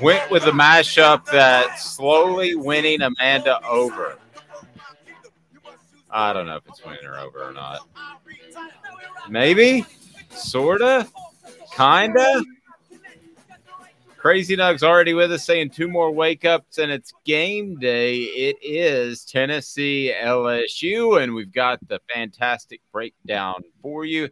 Went with the mashup that slowly winning Amanda over. I don't know if it's winning her over or not. Maybe, sorta, kinda. Crazy Nug's already with us, saying two more wake ups, and it's game day. It is Tennessee LSU, and we've got the fantastic breakdown for you.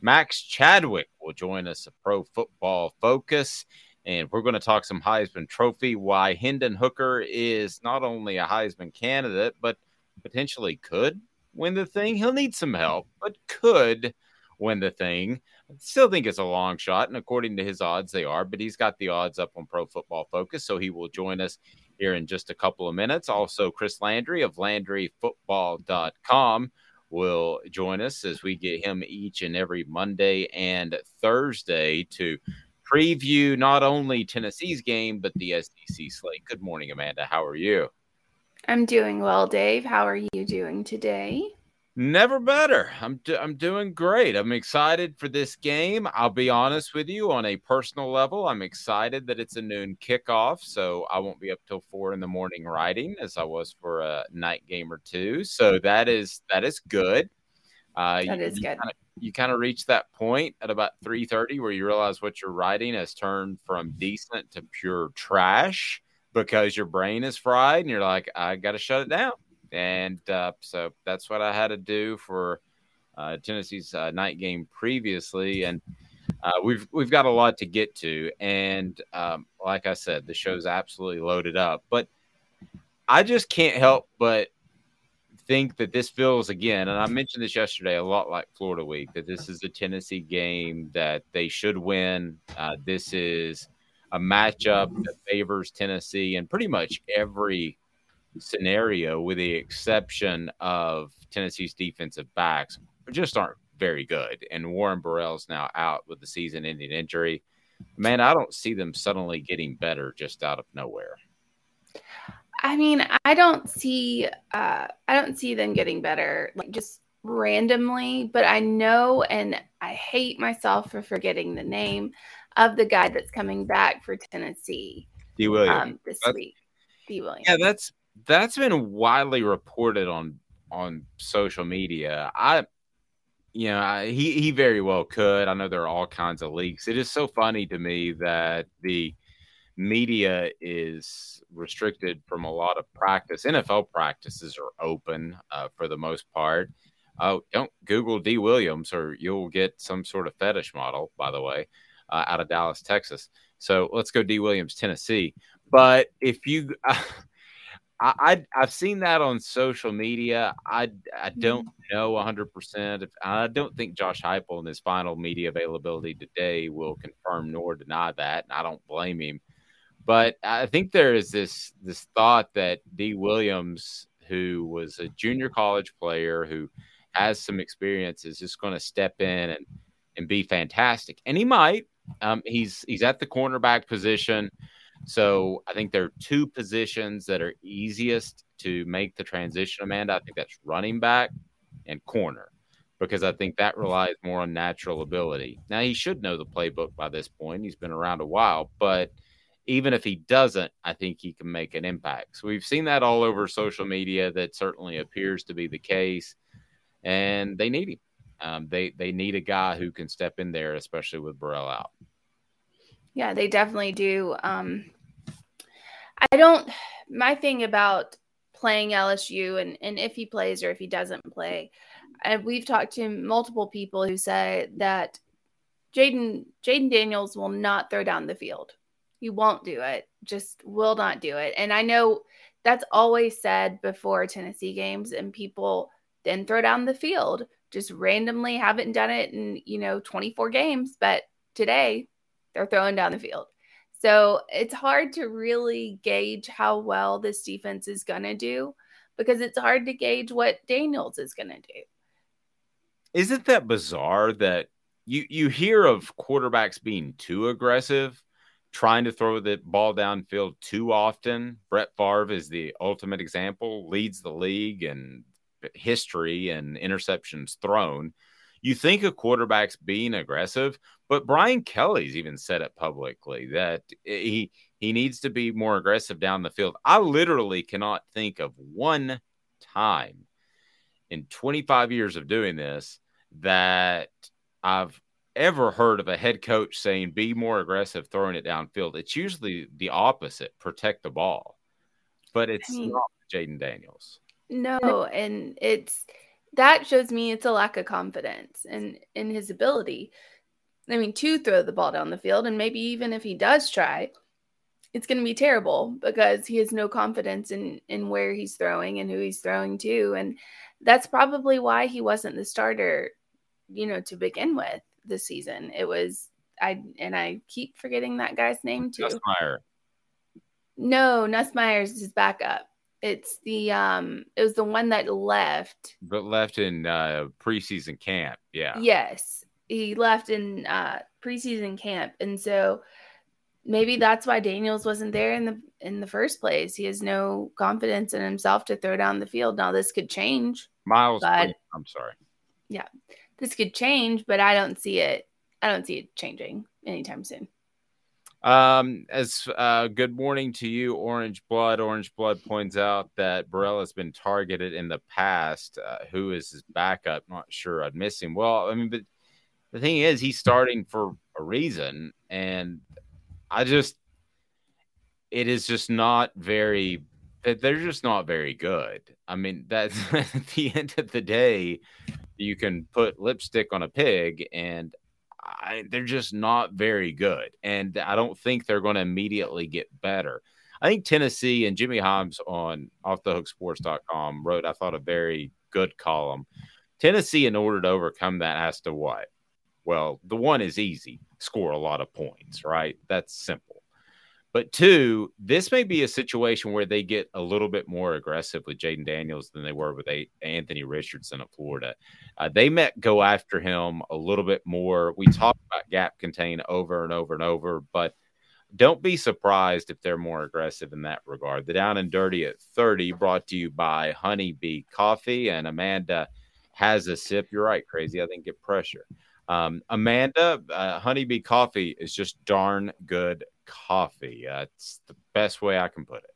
Max Chadwick will join us, a pro football focus, and we're going to talk some Heisman Trophy. Why Hendon Hooker is not only a Heisman candidate, but potentially could win the thing. He'll need some help, but could win the thing. I still think it's a long shot, and according to his odds, they are. But he's got the odds up on Pro Football Focus, so he will join us here in just a couple of minutes. Also, Chris Landry of LandryFootball.com will join us as we get him each and every Monday and Thursday to preview not only Tennessee's game but the SEC slate. Good morning, Amanda. How are you? I'm doing well, Dave. How are you doing today? Never better. I'm do- I'm doing great. I'm excited for this game. I'll be honest with you on a personal level. I'm excited that it's a noon kickoff, so I won't be up till four in the morning writing as I was for a night game or two. So that is that is good. Uh, that is you good. Kinda, you kind of reach that point at about three thirty where you realize what you're writing has turned from decent to pure trash because your brain is fried, and you're like, I got to shut it down. And uh, so that's what I had to do for uh, Tennessee's uh, night game previously, and uh, we've we've got a lot to get to, and um, like I said, the show's absolutely loaded up, but I just can't help but think that this feels again, and I mentioned this yesterday, a lot like Florida Week, that this is a Tennessee game that they should win. Uh, this is a matchup that favors Tennessee in pretty much every scenario, with the exception of Tennessee's defensive backs, just aren't very good. And Warren Burrell's now out with the season ending injury. Man, I don't see them suddenly getting better just out of nowhere. I mean, I don't see uh I don't see them getting better like just randomly, but I know and I hate myself for forgetting the name of the guy that's coming back for Tennessee. D. Williams um, this that's, week. D. Williams. Yeah, that's that's been widely reported on on social media. I you know, I, he he very well could. I know there are all kinds of leaks. It is so funny to me that the media is restricted from a lot of practice. NFL practices are open uh, for the most part. Oh, don't Google D Williams or you'll get some sort of fetish model. By the way, uh, out of Dallas, Texas. So let's go D Williams, Tennessee. But if you uh, I, I have seen that on social media. I I don't mm-hmm. know 100. percent I don't think Josh Heupel in his final media availability today will confirm nor deny that. And I don't blame him. But I think there is this this thought that D Williams, who was a junior college player who has some experience, is just going to step in and and be fantastic. And he might. Um, he's he's at the cornerback position. So I think there are two positions that are easiest to make the transition, Amanda. I think that's running back and corner because I think that relies more on natural ability. Now, he should know the playbook by this point. He's been around a while, but even if he doesn't, I think he can make an impact. So we've seen that all over social media. That certainly appears to be the case, and they need him. Um, they they need a guy who can step in there, especially with Burrell out. Yeah, they definitely do. Um, I don't. My thing about playing LSU and, and if he plays or if he doesn't play, and we've talked to multiple people who say that Jayden Jayden Daniels will not throw down the field. He won't do it. Just will not do it. And I know that's always said before Tennessee games, and people then throw down the field. Just randomly haven't done it in you know 24 games, but today they're throwing down the field. So it's hard to really gauge how well this defense is going to do because it's hard to gauge what Daniels is going to do. Isn't that bizarre that you you hear of quarterbacks being too aggressive, trying to throw the ball downfield too often? Brett Favre is the ultimate example, leads the league and history and interceptions thrown. You think a quarterback's being aggressive, but Brian Kelly's even said it publicly that he he needs to be more aggressive down the field. I literally cannot think of one time in 25 years of doing this that I've ever heard of a head coach saying be more aggressive throwing it downfield. It's usually the opposite, protect the ball. But it's I mean, not Jayden Daniels. No, and it's that shows me it's a lack of confidence in in his ability. I mean, to throw the ball down the field, and maybe even if he does try, it's going to be terrible because he has no confidence in in where he's throwing and who he's throwing to, and that's probably why he wasn't the starter, you know, to begin with this season. It was I and I keep forgetting that guy's name too. Nussmeier. No, Nussmeier's his backup. It's the um it was the one that left. But left in uh preseason camp. Yeah. Yes. He left in uh preseason camp. And so maybe that's why Daniels wasn't there in the in the first place. He has no confidence in himself to throw down the field. Now this could change. Miles, but, I'm sorry. Yeah, this could change, but I don't see it. I don't see it changing anytime soon. Um, as uh, good morning to you, Orange Blood. Orange Blood points out that Burrell has been targeted in the past. Uh, who is his backup? Not sure. I'd miss him. Well, I mean, but the thing is, he's starting for a reason, and I just, it is just not very. They're just not very good. I mean, that's at the end of the day, you can put lipstick on a pig, and I, they're just not very good. And I don't think they're going to immediately get better. I think Tennessee and Jimmy Hyams on offthehooksports.com wrote, I thought, a very good column. Tennessee, in order to overcome that, has to what? Well, the one is easy score a lot of points, right? That's simple. But two, this may be a situation where they get a little bit more aggressive with Jayden Daniels than they were with a- Anthony Richardson of Florida. Uh, they met go after him a little bit more. We talk about gap contain over and over and over, but don't be surprised if they're more aggressive in that regard. The down and dirty at 30 brought to you by Honeybee Coffee and Amanda has a sip. You're right, crazy. I think get pressure. Um, Amanda, uh, Honeybee Coffee is just darn good coffee. That's the best way I can put it.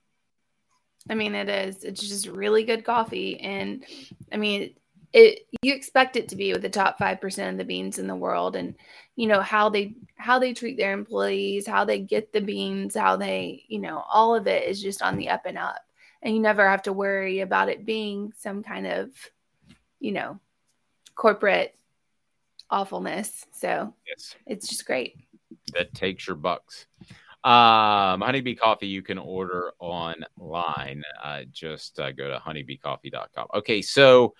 I mean, it is. It's just really good coffee, and I mean, it. You expect it to be with the top five percent of the beans in the world, and you know how they how they treat their employees, how they get the beans, how they, you know, all of it is just on the up and up, and you never have to worry about it being some kind of, you know, corporate awfulness. So yes, it's just great. That takes your bucks. Um, Honeybee Coffee you can order online. Uh, just uh, go to honeybeecoffee.com. Okay, so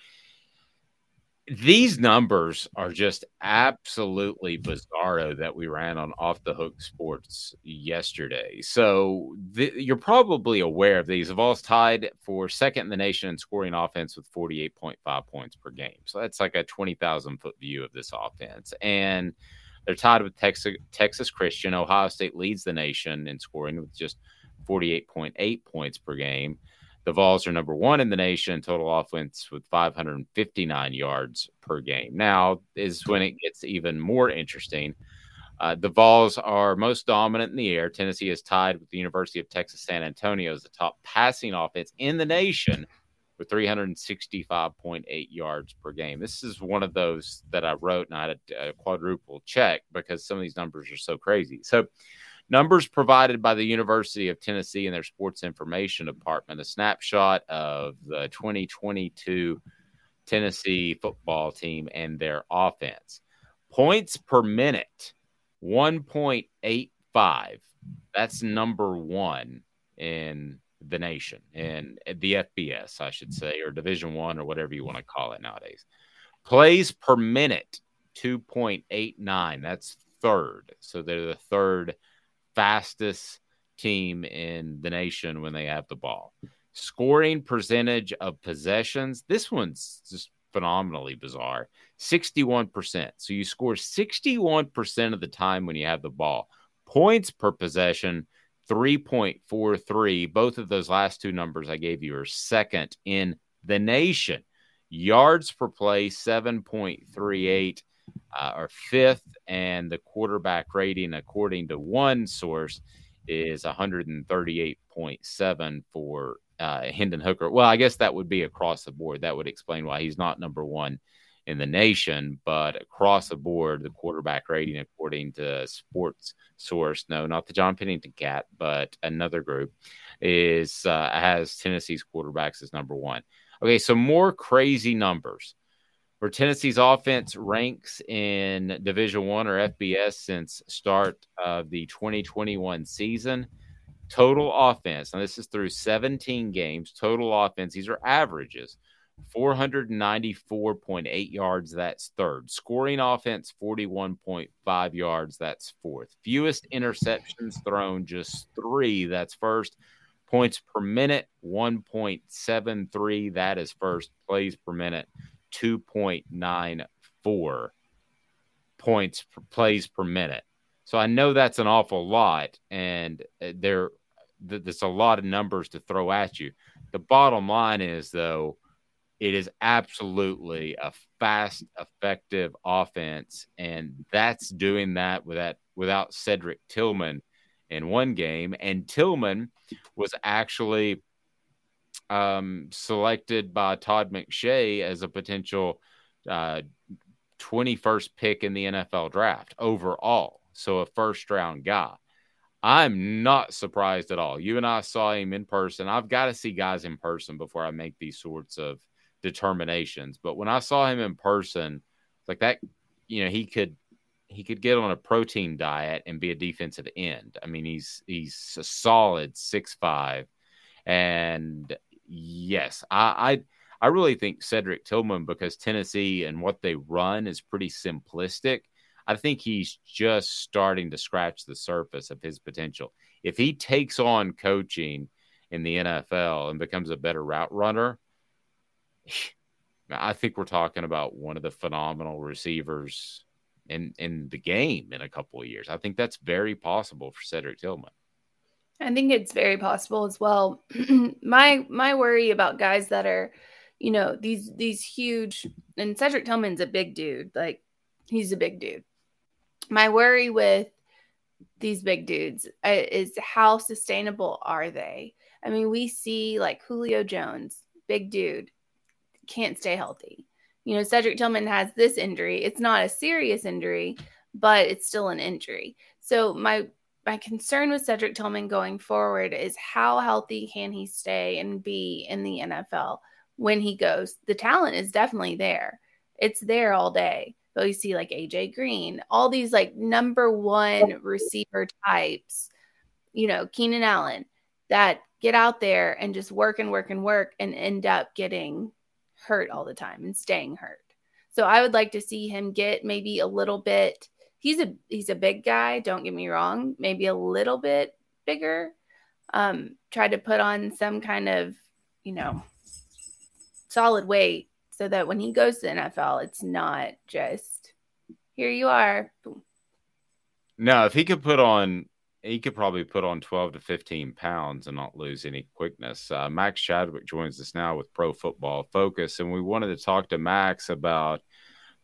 these numbers are just absolutely bizarro that we ran on off the hook sports yesterday. So th- you're probably aware of these. Vols tied for second in the nation in scoring offense with 48.5 points per game. So that's like a 20,000 foot view of this offense. And they're tied with Texas, Texas Christian. Ohio State leads the nation in scoring with just 48.8 points per game. The Vols are number one in the nation in total offense with 559 yards per game. Now is when it gets even more interesting. Uh, the Vols are most dominant in the air. Tennessee is tied with the University of Texas San Antonio as the top passing offense in the nation with 365.8 yards per game. This is one of those that I wrote and I had a, a quadruple check because some of these numbers are so crazy. So, numbers provided by the University of Tennessee and their sports information department, a snapshot of the 2022 Tennessee football team and their offense. Points per minute, 1.85. That's number one in the nation mm-hmm. and eh, the FBS, I should say, or Division One or whatever you want to call it nowadays. Plays per minute, 2.89. That's third. So they're the third fastest team in the nation when they have the ball. Scoring percentage of possessions. This one's just phenomenally bizarre 61%. So you score 61% of the time when you have the ball. Points per possession 3.43. Both of those last two numbers I gave you are second in the nation. Yards per play, 7.38 uh, are fifth, and the quarterback rating, according to one source, is 138.7 for uh, Hendon Hooker. Well, I guess that would be across the board. That would explain why he's not number one in the nation, but across the board, the quarterback rating, according to Sports Source, no, not the John Pennington Cat, but another group, is uh, has Tennessee's quarterbacks as number one. Okay, so more crazy numbers where Tennessee's offense ranks in Division One or FBS since start of the 2021 season. Total offense. Now this is through 17 games. Total offense. These are averages. 494.8 yards. That's third. Scoring offense 41.5 yards. That's fourth. Fewest interceptions thrown. Just three. That's first. Points per minute 1.73. That is first. Plays per minute 2.94 points per plays per minute. So I know that's an awful lot, and uh, there there's a lot of numbers to throw at you. The bottom line is, though, it is absolutely a fast, effective offense, and that's doing that without without Cedric Tillman in one game. And Tillman was actually um, selected by Todd McShay as a potential uh, 21st pick in the NFL draft overall. So a first round guy. I'm not surprised at all. You and I saw him in person. I've got to see guys in person before I make these sorts of determinations. But when I saw him in person, like that, you know, he could he could get on a protein diet and be a defensive end. I mean, he's he's a solid six five, and yes, I, I I really think Cedric Tillman because Tennessee and what they run is pretty simplistic. I think he's just starting to scratch the surface of his potential. If he takes on coaching in the NFL and becomes a better route runner, I think we're talking about one of the phenomenal receivers in in the game in a couple of years. I think that's very possible for Cedric Tillman. I think it's very possible as well. my my worry about guys that are, you know, these these huge and Cedric Tillman's a big dude. Like he's a big dude. My worry with these big dudes uh, is how sustainable are they? I mean, we see like Julio Jones, big dude, can't stay healthy. You know, Cedric Tillman has this injury. It's not a serious injury, but it's still an injury. So my my concern with Cedric Tillman going forward is how healthy can he stay and be in the NFL when he goes? The talent is definitely there. It's there all day. But you see like AJ Green, all these like number one receiver types, you know, Keenan Allen that get out there and just work and work and work and end up getting hurt all the time and staying hurt. So I would like to see him get maybe a little bit he's a he's a big guy, don't get me wrong, maybe a little bit bigger. Um try to put on some kind of, you know, solid weight so that when he goes to the NFL, it's not just here you are. No, if he could put on he could probably put on 12 to 15 pounds and not lose any quickness. Uh, Max Chadwick joins us now with Pro Football Focus, and we wanted to talk to Max about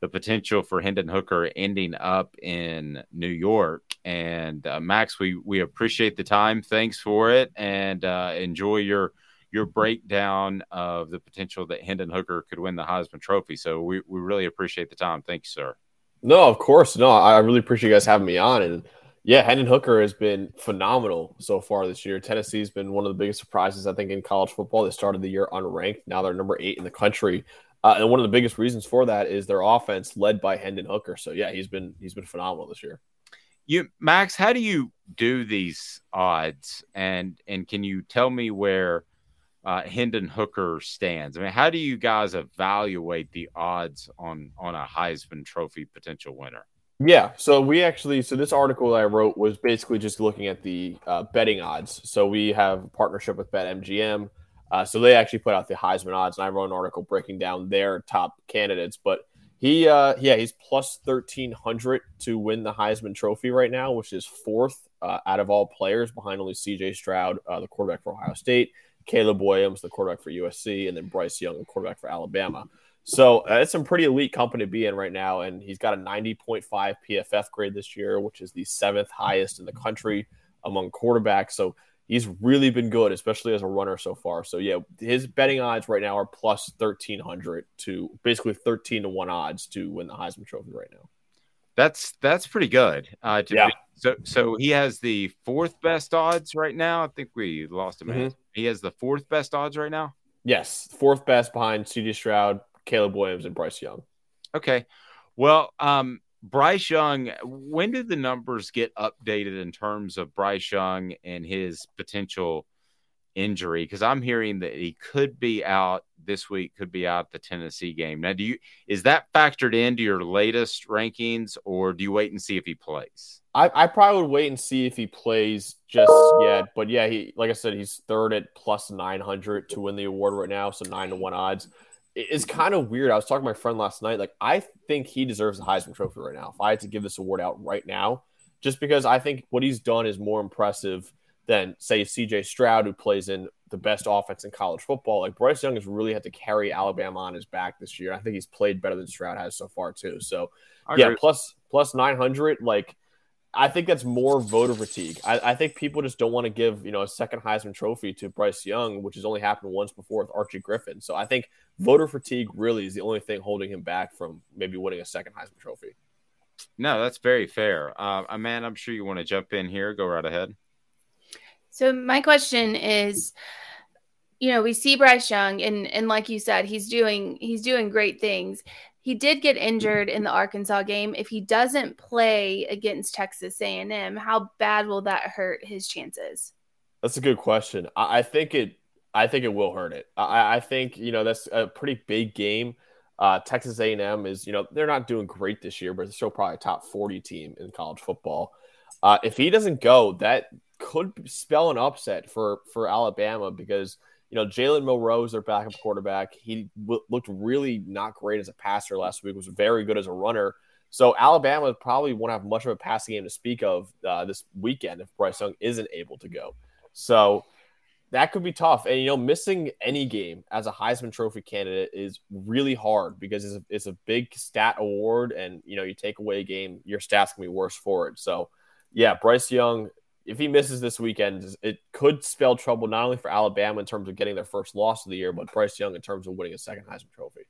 the potential for Hendon Hooker ending up in New York. And uh, Max, we we appreciate the time. Thanks for it, and uh, enjoy your your breakdown of the potential that Hendon Hooker could win the Heisman Trophy. So we, we really appreciate the time. Thank you, sir. No, of course. No, I really appreciate you guys having me on. And yeah, Hendon Hooker has been phenomenal so far this year. Tennessee's been one of the biggest surprises, I think, in college football. They started the year unranked. Now they're number eight in the country. Uh, and one of the biggest reasons for that is their offense led by Hendon Hooker. So yeah, he's been he's been phenomenal this year. You Max, how do you do these odds? And and can you tell me where uh, Hendon Hooker stands? I mean, how do you guys evaluate the odds on on a Heisman Trophy potential winner? Yeah, so we actually so this article I wrote was basically just looking at the uh, betting odds. So we have a partnership with BetMGM. Uh, so they actually put out the Heisman odds, and I wrote an article breaking down their top candidates. But he, uh, yeah, he's plus thirteen hundred to win the Heisman Trophy right now, which is fourth uh, out of all players, behind only C.J. Stroud, uh, the quarterback for Ohio State, Caleb Williams, the quarterback for USC, and then Bryce Young, the quarterback for Alabama. So uh, it's some pretty elite company to be in right now, and he's got a 90.5 PFF grade this year, which is the seventh highest in the country among quarterbacks. So he's really been good, especially as a runner so far. So yeah, his betting odds right now are plus 1300 to basically 13 to 1 odds to win the Heisman Trophy right now. That's that's pretty good. Uh, to Yeah. be- so so he has the fourth best odds right now. I think we lost him. Mhm. He has the fourth best odds right now. Yes, fourth best behind CJ Stroud, Caleb Williams, and Bryce Young. Okay. Well, um, Bryce Young, when did the numbers get updated in terms of Bryce Young and his potential injury? Because I'm hearing that he could be out this week, could be out the Tennessee game. Now, do you is that factored into your latest rankings, or do you wait and see if he plays? I, I probably would wait and see if he plays just yet. But yeah, he like I said, he's third at plus nine hundred to win the award right now, so nine to one odds. It- It's kind of weird. I was talking to my friend last night. Like, I think he deserves the Heisman Trophy right now. If I had to give this award out right now, just because I think what he's done is more impressive than say CJ Stroud, who plays in the best offense in college football. Like Bryce Young has really had to carry Alabama on his back this year. I think he's played better than Stroud has so far too. So yeah, plus plus nine hundred. Like, I think that's more voter fatigue. I, I think people just don't want to give you know a second Heisman Trophy to Bryce Young, which has only happened once before with Archie Griffin. So I think voter fatigue really is the only thing holding him back from maybe winning a second Heisman Trophy. No, that's very fair. Uh, Amanda, I'm sure you want to jump in here. Go right ahead. So my question is, you know, we see Bryce Young, and and like you said, he's doing he's doing great things. He did get injured in the Arkansas game. If he doesn't play against Texas A&M, how bad will that hurt his chances? That's a good question. I, I think it. I think it will hurt it. I, I think you know that's a pretty big game. Uh, Texas A&M is you know they're not doing great this year, but they're still probably a top forty team in college football. Uh, if he doesn't go, that could spell an upset for for Alabama because you know Jalen Milroe is their backup quarterback. He w- looked really not great as a passer last week. Was very good as a runner. So Alabama probably won't have much of a passing game to speak of uh, this weekend if Bryce Young isn't able to go. So that could be tough. And you know, missing any game as a Heisman Trophy candidate is really hard because it's a, it's a big stat award, and you know, you take away a game, your stats can be worse for it. So, yeah, Bryce Young, if he misses this weekend, it could spell trouble not only for Alabama in terms of getting their first loss of the year, but Bryce Young in terms of winning a second Heisman Trophy.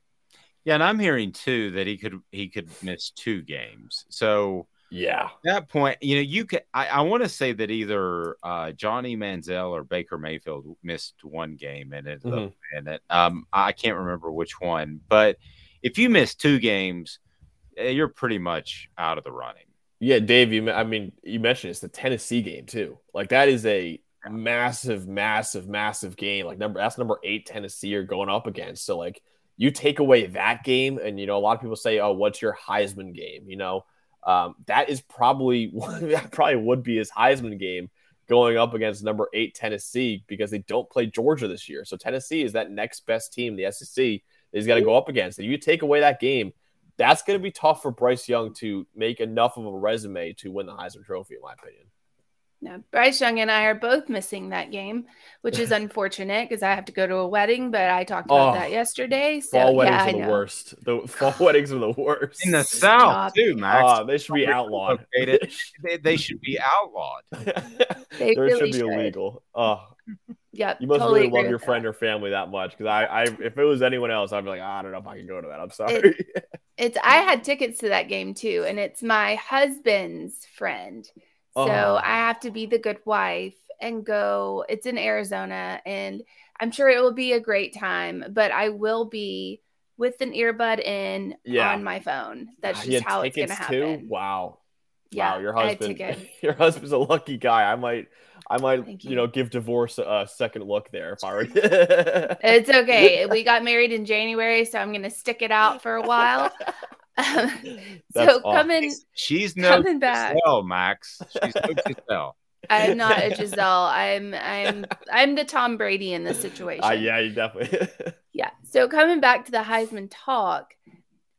Yeah, and I'm hearing too that he could he could miss two games. So Yeah, at that point, you know, you could. I, I want to say that either uh, Johnny Manziel or Baker Mayfield missed one game and it, Mhm. and it. Um, I can't remember which one, but if you miss two games, eh, you're pretty much out of the running. Yeah, Dave, you I mean, you mentioned it's the Tennessee game too. Like that is a massive, massive, massive game. Like number that's number eight Tennessee you're going up against. So like you take away that game, and you know, a lot of people say, Oh, what's your Heisman game? You know, um, that is probably that probably would be his Heisman game going up against number eight Tennessee because they don't play Georgia this year. So Tennessee is that next best team, the SEC, that he's got to go up against. And you take away that game, that's going to be tough for Bryce Young to make enough of a resume to win the Heisman Trophy, in my opinion. No, Bryce Young and I are both missing that game, which is unfortunate because I have to go to a wedding. But I talked about Oh, that yesterday. So Fall weddings yeah, are the worst. The fall weddings are the worst. In the Stop. South too, Max. Ah, they should be outlawed. They, they should be outlawed. They they really should be should. illegal. Oh, Yep, you must totally really love your with that. friend or family that much because I, I, if it was anyone else, I'd be like, "Ah, I don't know if I can go to that. I'm sorry. It's I had tickets to that game too, and it's my husband's friend. So Oh. I have to be the good wife and go. It's in Arizona, and I'm sure it will be a great time. But I will be with an earbud in Yeah. on my phone. That's Ah, just how it's gonna tickets too? happen. Wow. Yeah, wow, your husband, your husband's a lucky guy. I might, I might, you. you. know, give divorce a, a second look there if I were. It's okay. we got married in January, so I'm gonna stick it out for a while. so That's awesome. coming She's no coming back. Gisele, Max. She's no Gisele. I'm not a Gisele. I'm I'm I'm the Tom Brady in this situation. Uh, yeah, you definitely. Yeah. So coming back to the Heisman talk,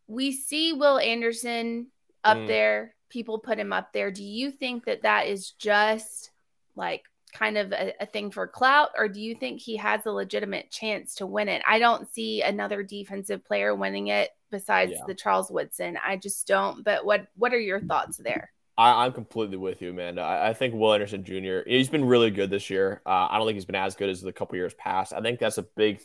we see Will Anderson up Mm. there. People put him up there. Do you think that that is just like kind of a, a, thing for clout, or do you think he has a legitimate chance to win it? I don't see another defensive player winning it besides yeah. the Charles Woodson. I just don't. But what what are your thoughts there? I, am completely with you, Amanda. I, I, think Will Anderson Jr. He's been really good this year. Uh, I don't think he's been as good as the couple years past. I think that's a big,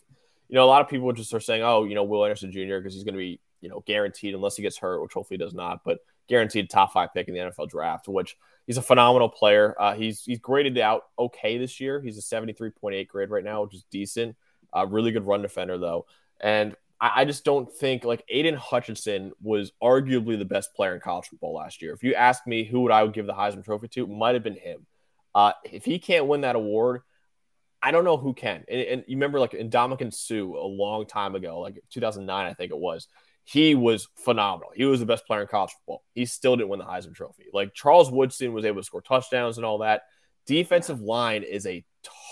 you know, a lot of people just are saying, oh, you know, Will Anderson Jr. because he's going to be, you know, guaranteed unless he gets hurt, which hopefully does not, but guaranteed top five pick in the NFL draft. Which he's a phenomenal player. Uh, he's he's graded out okay this year. He's a 73.8 grade right now, which is decent. Uh, really good run defender though, and I, I just don't think like Aidan Hutchinson was arguably the best player in college football last year. If you ask me who would I would give the Heisman Trophy to, might have been him. Uh, if he can't win that award, I don't know who can. And, and you remember like Ndamukong Suh a long time ago, like 2009, I think it was. He was phenomenal. He was the best player in college football. He still didn't win the Heisman Trophy. Like Charles Woodson was able to score touchdowns and all that. Defensive line is a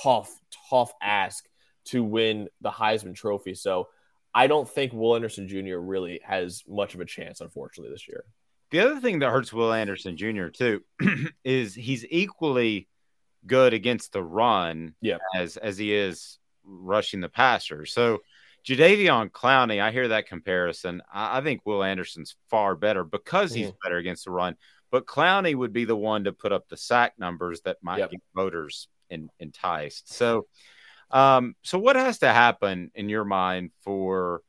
tough, tough ask to win the Heisman Trophy. So I don't think Will Anderson Jr. really has much of a chance, unfortunately, this year. The other thing that hurts Will Anderson Jr. too is he's equally good against the run yeah. as as he is rushing the passer. So Jadeveon Clowney, I hear that comparison. I, I think Will Anderson's far better because he's mm-hmm. better against the run. But Clowney would be the one to put up the sack numbers that might yep. get voters in, enticed. So um, so what has to happen in your mind for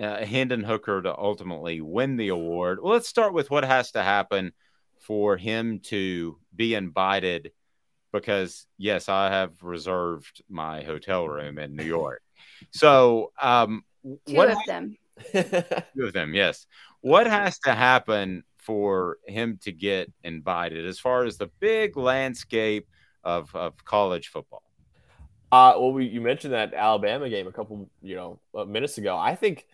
uh, Hendon Hooker to ultimately win the award? Well, let's start with what has to happen for him to be invited. Because yes, I have reserved my hotel room in New York. So, um, two what of them. two of them, yes. What has to happen for him to get invited as far as the big landscape of, of college football? Uh, well, we, you mentioned that Alabama game a couple, you know, uh, minutes ago. I think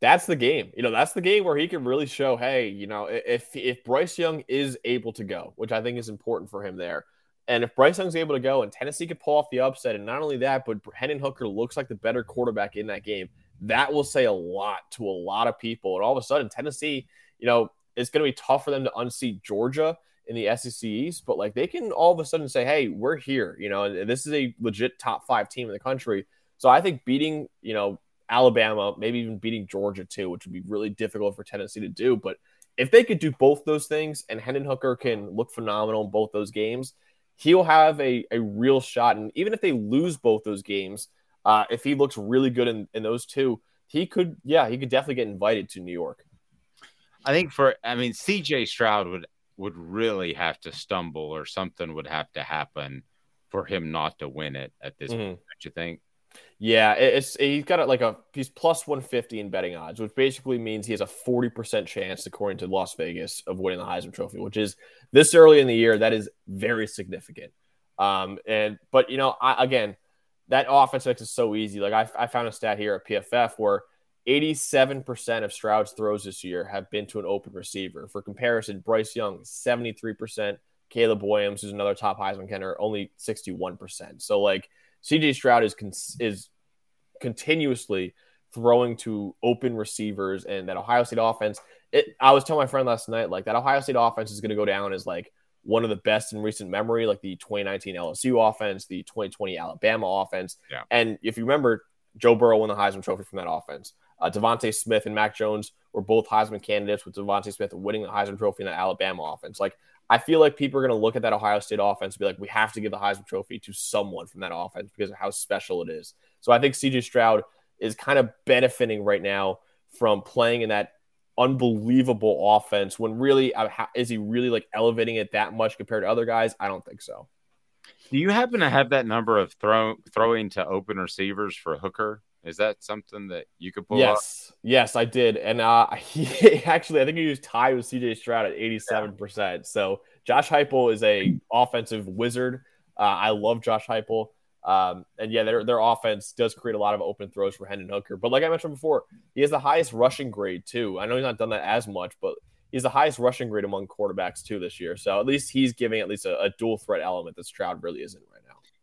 that's the game. You know, that's the game where he can really show, hey, you know, if if Bryce Young is able to go, which I think is important for him there, and if Bryce Young's able to go and Tennessee could pull off the upset, and not only that, but Hendon Hooker looks like the better quarterback in that game, that will say a lot to a lot of people. And all of a sudden, Tennessee, you know, it's going to be tough for them to unseat Georgia in the SEC East, but like they can all of a sudden say, "Hey, we're here," you know, and this is a legit top five team in the country. So I think beating, you know, Alabama, maybe even beating Georgia too, which would be really difficult for Tennessee to do. But if they could do both those things, and Hendon Hooker can look phenomenal in both those games, he'll have a, a real shot. And even if they lose both those games, uh, if he looks really good in, in those two, he could, yeah, he could definitely get invited to New York. I think for, I mean, CJ Stroud would would really have to stumble or something would have to happen for him not to win it at this mm-hmm. point. Don't you think? Yeah, it's he's got like a he's plus 150 in betting odds, which basically means he has a 40% chance, according to Las Vegas, of winning the Heisman Trophy, which is this early in the year. That is very significant. Um, and but you know, I, again, that offense it so easy. Like I, I found a stat here at PFF where 87% of Stroud's throws this year have been to an open receiver. For comparison, Bryce Young, 73%. Caleb Williams, who's another top Heisman contender, only 61%. So, like, CJ Stroud is, con- is continuously throwing to open receivers, and that Ohio State offense. It, I was telling my friend last night, like, that Ohio State offense is going to go down as, like, one of the best in recent memory, like the 2019 LSU offense, the 2020 Alabama offense. Yeah. And if you remember, Joe Burrow won the Heisman Trophy from that offense. Uh, DeVonta Smith and Mac Jones were both Heisman candidates, with DeVonta Smith winning the Heisman Trophy in the Alabama offense. Like, I feel like people are going to look at that Ohio State offense and be like, we have to give the Heisman Trophy to someone from that offense because of how special it is. So I think CJ Stroud is kind of benefiting right now from playing in that unbelievable offense when really uh, is he really like elevating it that much compared to other guys? I don't think so. Do you happen to have that number of throw throwing to open receivers for Hooker? Is that something that you could pull? Yes, up? yes, I did, and uh, he, actually, I think he was tied with CJ Stroud at eighty-seven yeah. percent. So Josh Heupel is a offensive wizard. Uh, I love Josh Heupel, um, and yeah, their their offense does create a lot of open throws for Hendon Hooker. But like I mentioned before, he has the highest rushing grade too. I know he's not done that as much, but he's the highest rushing grade among quarterbacks too this year. So at least he's giving at least a, a dual threat element that Stroud really isn't.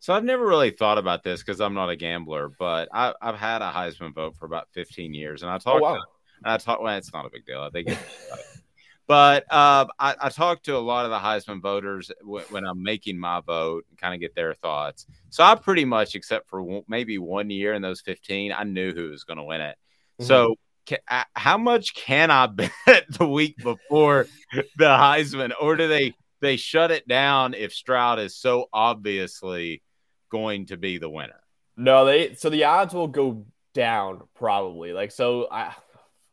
So I've never really thought about this because I'm not a gambler, but I, have had a Heisman vote for about 15 years, and I talked. Oh, wow. I talk. Well, it's not a big deal. I think. But uh, I, I talked to a lot of the Heisman voters w- when I'm making my vote and kind of get their thoughts. So I pretty much, except for w- maybe one year in those 15, I knew who was going to win it. Mhm. So ca- uh, how much can I bet the week before the Heisman, or do they they shut it down if Stroud is so obviously going to be the winner? No, they so the odds will go down probably. Like so I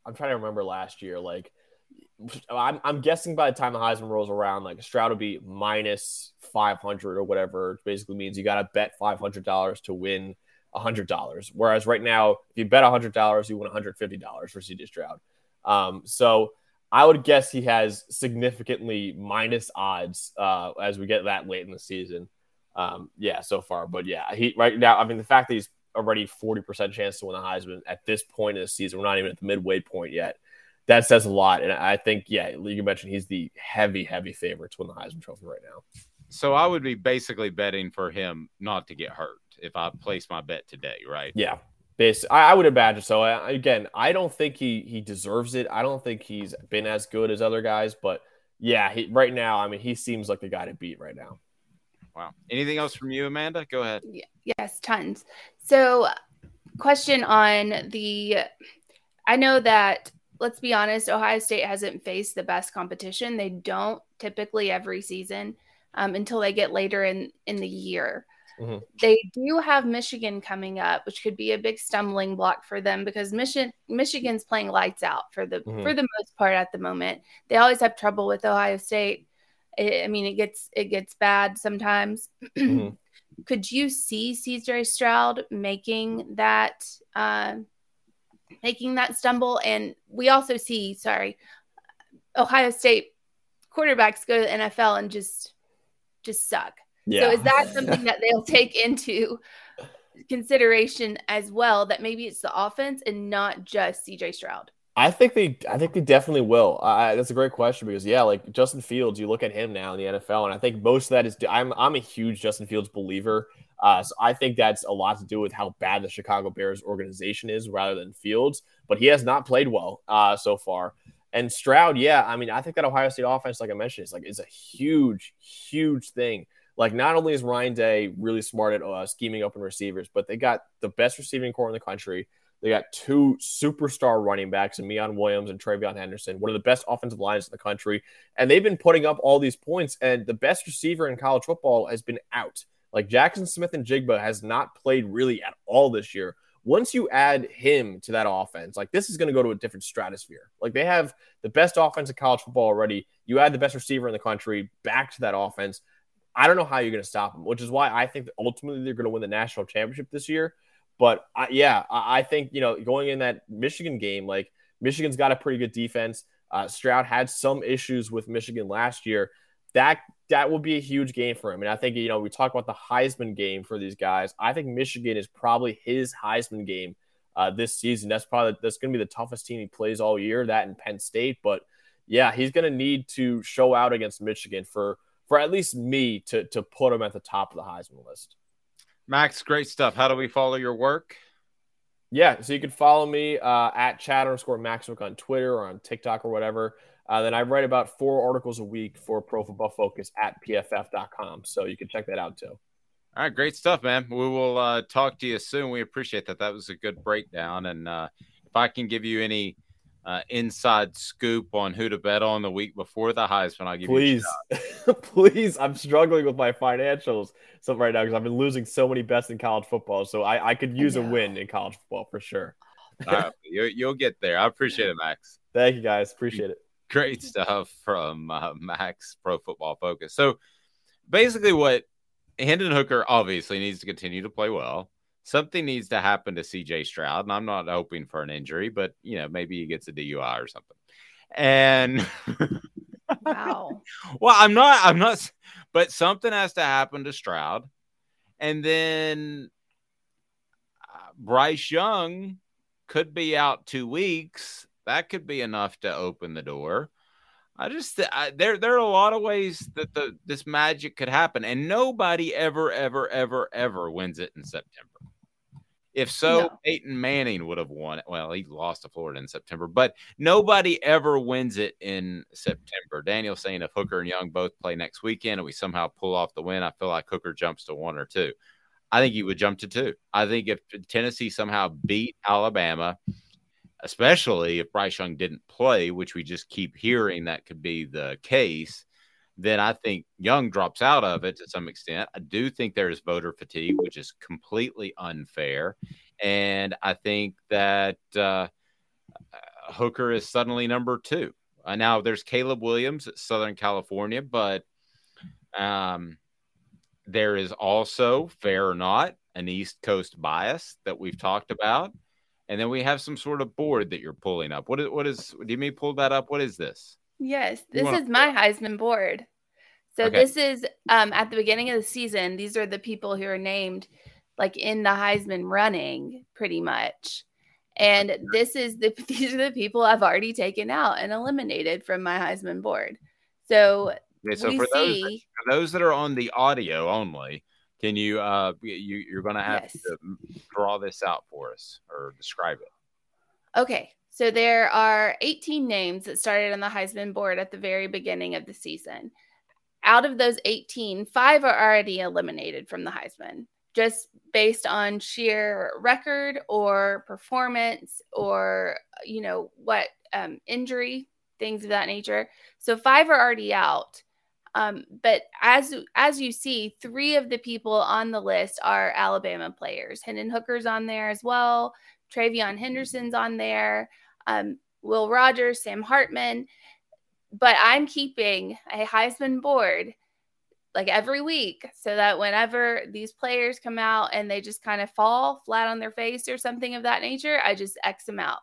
I'm trying to remember last year like I'm, I'm guessing by the time the Heisman rolls around, like Stroud will be minus 500 or whatever. Basically means you got to bet $500 to win $100. Whereas right now, if you bet $100, you win $150 for CJ Stroud. Um, so I would guess he has significantly minus odds uh, as we get that late in the season. Um, yeah, so far. But yeah, he right now, I mean, the fact that he's already 40% chance to win the Heisman at this point in the season, we're not even at the midway point yet that says a lot. And I think, yeah, you mentioned he's the heavy, heavy favorite to win the Heisman Trophy right now. So I would be basically betting for him not to get hurt if I place my bet today, right? Yeah, base. I, I would imagine so. I, again, I don't think he he deserves it. I don't think he's been as good as other guys, but yeah, he, right now, I mean, he seems like the guy to beat right now. Wow. Anything else from you, Amanda? Go ahead. Yes, tons. So, question on the I know that let's be honest, Ohio State hasn't faced the best competition. They don't typically every season um, until they get later in in the year. Mhm. They do have Michigan coming up, which could be a big stumbling block for them because Michigan Michigan's playing lights out for the Mhm. for the most part at the moment. They always have trouble with Ohio State. I I mean, it gets it gets bad sometimes. Mhm. Could you see CJ Stroud making that uh, making that stumble? And we also see, sorry, Ohio State quarterbacks go to the NFL and just just suck. Yeah. So is that something that they'll take into consideration as well? That maybe it's the offense and not just CJ Stroud. I think they, I think they definitely will. I, that's a great question because yeah, like Justin Fields, you look at him now in the NFL, and I think most of that is. I'm, I'm a huge Justin Fields believer. Uh, so I think that's a lot to do with how bad the Chicago Bears organization is, rather than Fields. But he has not played well uh, so far. And Stroud, yeah, I mean, I think that Ohio State offense, like I mentioned, is like is a huge, huge thing. Like, not only is Ryan Day really smart at uh, scheming open receivers, but they got the best receiving corps in the country. They got two superstar running backs, and Miyan Williams and TreVeyon Henderson, one of the best offensive lines in the country. And they've been putting up all these points, and the best receiver in college football has been out. Like Jaxon Smith-Njigba has not played really at all this year. Once you add him to that offense, like this is going to go to a different stratosphere. Like they have the best offense in college football already. You add the best receiver in the country back to that offense. I don't know how you're going to stop them, which is why I think that ultimately they're going to win the national championship this year. But I, yeah, I, I think you know going in that Michigan game, like Michigan's got a pretty good defense. Uh, Stroud had some issues with Michigan last year. That that will be a huge game for him. And I think you know we talk about the Heisman game for these guys. I think Michigan is probably his Heisman game uh, this season. That's probably that's going to be the toughest team he plays all year. That in Penn State, but yeah, he's going to need to show out against Michigan for for at least me to to put him at the top of the Heisman list. Max, great stuff. How do we follow your work? Yeah, so you can follow me uh, at Chad underscore Maxwick on Twitter or on TikTok or whatever. Uh, then I write about four articles a week for Pro Football Focus at pff.com. So you can check that out too. All right, great stuff, man. We will uh, talk to you soon. We appreciate that. That was a good breakdown. And uh, if I can give you any uh, inside scoop on who to bet on the week before the Heisman, I'll give Please, you. please. I'm struggling with my financials so right now because I've been losing so many bets in college football. So I, I could use a win in college football for sure. All right, you, you'll get there. I appreciate it, Max. Thank you guys. Appreciate it. Great stuff from uh, Max Pro Football Focus. So basically, what Hendon Hooker obviously needs to continue to play well. Something needs to happen to CJ Stroud, and I'm not hoping for an injury, but you know maybe he gets a DUI or something. And Wow. well, I'm not, I'm not, but something has to happen to Stroud, and then uh, Bryce Young could be out two weeks. That could be enough to open the door. I just I, there there are a lot of ways that the this magic could happen, and nobody ever ever ever ever wins it in September. If so, No. Peyton Manning would have won. Well, he lost to Florida in September, but nobody ever wins it in September. Daniel's saying if Hooker and Young both play next weekend and we somehow pull off the win, I feel like Hooker jumps to one or two. I think he would jump to two. I think if Tennessee somehow beat Alabama, especially if Bryce Young didn't play, which we just keep hearing that could be the case, then I think Young drops out of it to some extent. I do think there is voter fatigue, which is completely unfair. And I think that uh, Hooker is suddenly number two. Uh, now there's Caleb Williams at Southern California, but um, there is also, fair or not, an East Coast bias that we've talked about. And then we have some sort of board that you're pulling up. What is, what is, do you mean pull that up? What is this? Yes, this wanna- is my Heisman board. So Okay. this is um, at the beginning of the season. These are the people who are named like in the Heisman running, pretty much. And this is the these are the people I've already taken out and eliminated from my Heisman board. So, Okay, so for those, for those that are on the audio only, can you, uh, you, you're going to have Yes. to draw this out for us or describe it. Okay, so there are 18 names that started on the Heisman board at the very beginning of the season. Out of those 18, five are already eliminated from the Heisman, just based on sheer record or performance or, you know, what um, injury, things of that nature. So five are already out. Um, but as as you see, three of the people on the list are Alabama players. Hendon Hooker's on there as well. TreVeyon Henderson's on there, um, Will Rogers, Sam Hartman. But I'm keeping a Heisman board like every week so that whenever these players come out and they just kind of fall flat on their face or something of that nature, I just X them out.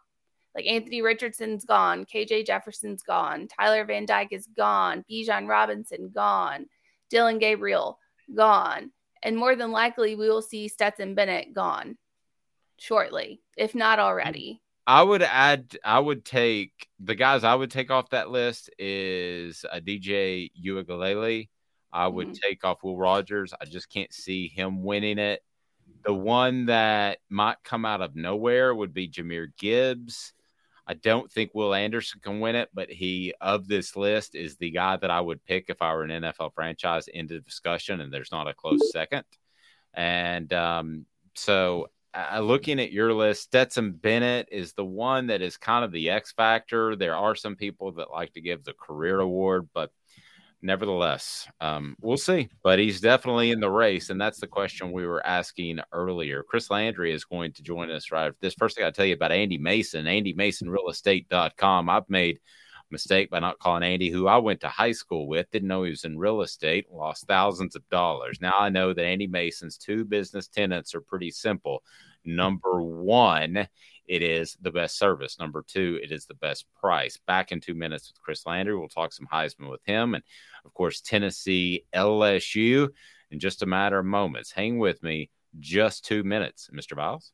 Like Anthony Richardson's gone, KJ Jefferson's gone, Tyler Van Dyke is gone, Bijan Robinson gone, Dillon Gabriel gone. And more than likely, we will see Stetson Bennett gone shortly, if not already. I would add, I would take the guys I would take off that list is a DJ Uiagalelei. I would Mhm. take off Will Rogers. I just can't see him winning it. The one that might come out of nowhere would be Jahmyr Gibbs. I don't think Will Anderson can win it, but he of this list is the guy that I would pick if I were an NFL franchise into discussion, and there's not a close second. And um, so, uh, looking at your list, Stetson Bennett is the one that is kind of the X factor. There are some people that like to give the career award, but nevertheless, um, we'll see. But he's definitely in the race, and that's the question we were asking earlier. Chris Landry is going to join us right. This first I tell you about Andy Mason, AndyMasonRealEstate.com. I've made mistake by not calling Andy, who I went to high school with, didn't know he was in real estate, lost thousands of dollars. Now I know that Andy Mason's two business tenants are pretty simple. Number one, it is the best service. Number two, it is the best price. Back in two minutes with Chris Landry. We'll talk some Heisman with him. And of course, Tennessee, LSU in just a matter of moments. Hang with me just two minutes, Mr. Biles.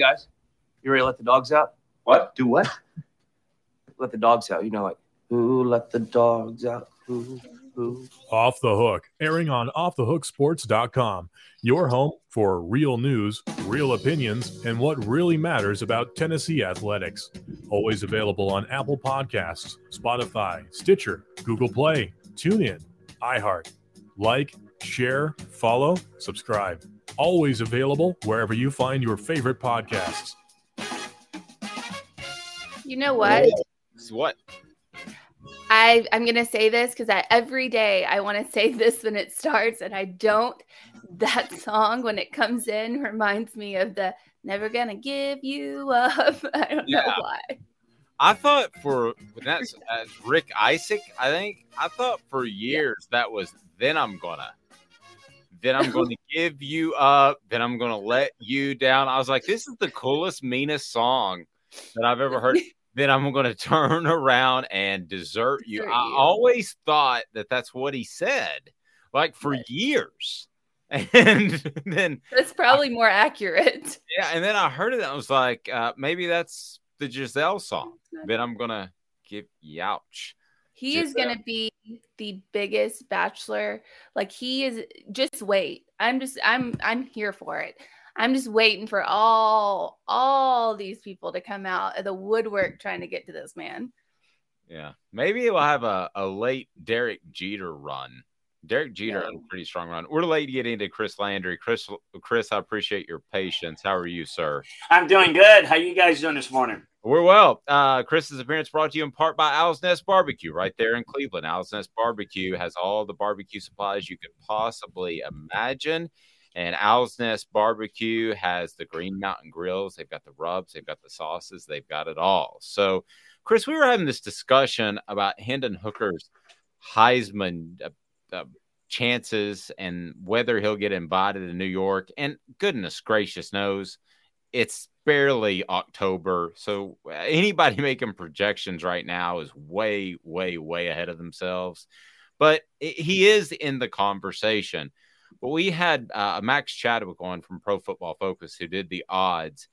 Guys, you ready to let the dogs out? What? Do what? let the dogs out. You know, like, who let the dogs out? Who, who? Off the Hook, airing on offthehooksports.com. Your home for real news, real opinions, and what really matters about Tennessee athletics. Always available on Apple Podcasts, Spotify, Stitcher, Google Play, TuneIn, iHeart. Like, share, follow, subscribe. Always available wherever you find your favorite podcasts. You know what? What? I I'm gonna say this because I every day I want to say this when it starts, and I don't. That song when it comes in reminds me of the "Never Gonna Give You Up." I don't know why. I thought for that's uh, Rick Isaac. I think I thought for years that was then I'm gonna, then I'm gonna give you up, then I'm gonna let you down. I was like, this is the coolest, meanest song that I've ever heard. then I'm gonna turn around and desert you. Desert I you. always thought that that's what he said, like for years, and then That's probably more accurate. yeah, and then I heard it. and I was like, uh, maybe that's the Gisele song. Then I'm gonna give youch. He is going to be the biggest bachelor. Like he is just wait. I'm just I'm I'm here for it. I'm just waiting for all all these people to come out of the woodwork trying to get to this man. Yeah, maybe we'll have a, a late Derek Jeter run. Derek Jeter had a pretty strong run. We're late getting to Chris Landry. Chris, Chris, I appreciate your patience. How are you, sir? I'm doing good. How you guys doing this morning? We're well. Uh, Chris's appearance brought to you in part by Owl's Nest Barbecue, right there in Cleveland. Owl's Nest Barbecue has all the barbecue supplies you could possibly imagine. And Owl's Nest Barbecue has the Green Mountain grills. They've got the rubs, they've got the sauces, they've got it all. So, Chris, we were having this discussion about Hendon Hooker's Heisman uh, uh, chances and whether he'll get invited to New York. And goodness gracious knows, it's barely October. So uh, anybody making projections right now is way, way, way ahead of themselves. But he is in the conversation. But we had uh, Max Chadwick on from Pro Football Focus who did the odds.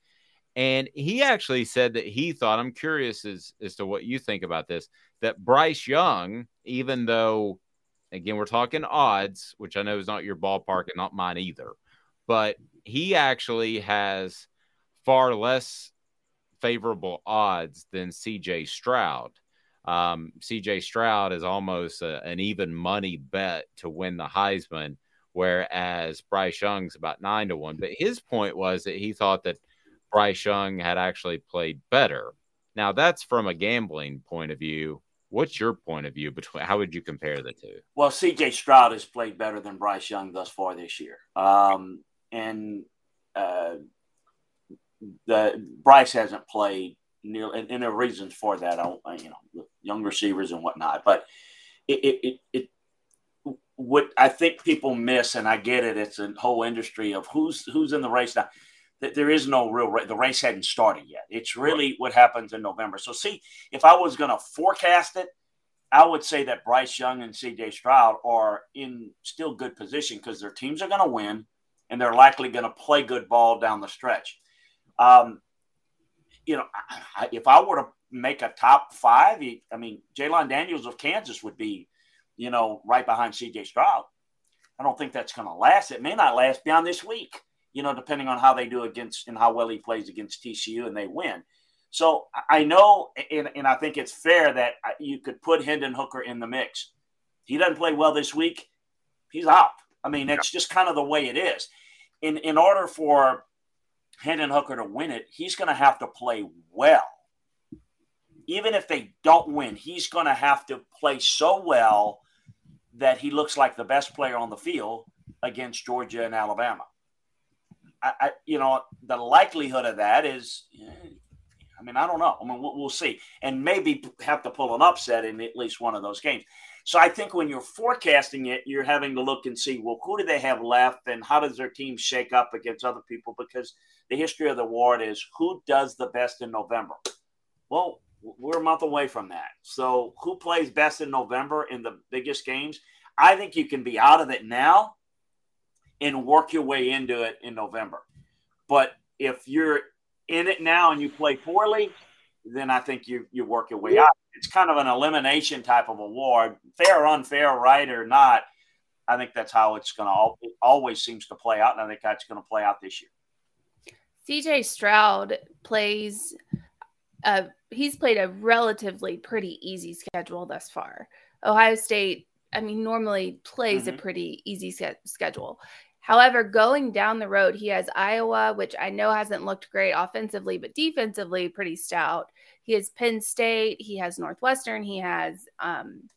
And he actually said that he thought, I'm curious as, as to what you think about this, that Bryce Young, even though, again, we're talking odds, which I know is not your ballpark and not mine either, but he actually has far less favorable odds than CJ Stroud. Um, CJ Stroud is almost a, an even money bet to win the Heisman, whereas Bryce Young's about nine to one. But his point was that he thought that Bryce Young had actually played better. Now that's from a gambling point of view. What's your point of view between how would you compare the two? Well, CJ Stroud has played better than Bryce Young thus far this year. Um, and uh, the Bryce hasn't played near, and, and there are reasons for that. I, you know, young receivers and whatnot. But it, it, it, it what I think people miss, and I get it, it's a whole industry of who's who's in the race now. That there is no real race. The race hadn't started yet. It's really what happens in November. So, see, if I was going to forecast it, I would say that Bryce Young and CJ Stroud are in still good position because their teams are going to win and they're likely going to play good ball down the stretch. Um, you know, I- if I were to make a top five, he- I mean, Jalon Daniels of Kansas would be, you know, right behind CJ Stroud. I don't think that's going to last. It may not last beyond this week, you know, depending on how they do against and how well he plays against TCU and they win. So I- know, and, and I think it's fair that you could put Hendon Hooker in the mix. He doesn't play well this week, he's out. I mean, it's just kind of the way it is. In in order for Hendon Hooker to win it, he's going to have to play well. Even if they don't win, he's going to have to play so well that he looks like the best player on the field against Georgia and Alabama. I, I, you know, the likelihood of that is, eh, I mean, I don't know. I mean, we'll, we'll see, and maybe have to pull an upset in at least one of those games. So I think when you're forecasting it, you're having to look and see, well, who do they have left, and how does their team shake up against other people? Because the history of the award is who does the best in November. Well, we're a month away from that. So who plays best in November in the biggest games? I think you can be out of it now and work your way into it in November. But if you're in it now and you play poorly, then I think you you work your way out. It's kind of an elimination type of award, fair or unfair, right or not. I think that's how it's going to always seems to play out, and I think that's going to play out this year. CJ Stroud plays. Uh, he's played a relatively pretty easy schedule thus far. Ohio State, I mean, normally plays mm-hmm. a pretty easy schedule. However, going down the road, he has Iowa, which I know hasn't looked great offensively, but defensively pretty stout. He has Penn State, he has Northwestern, he has um,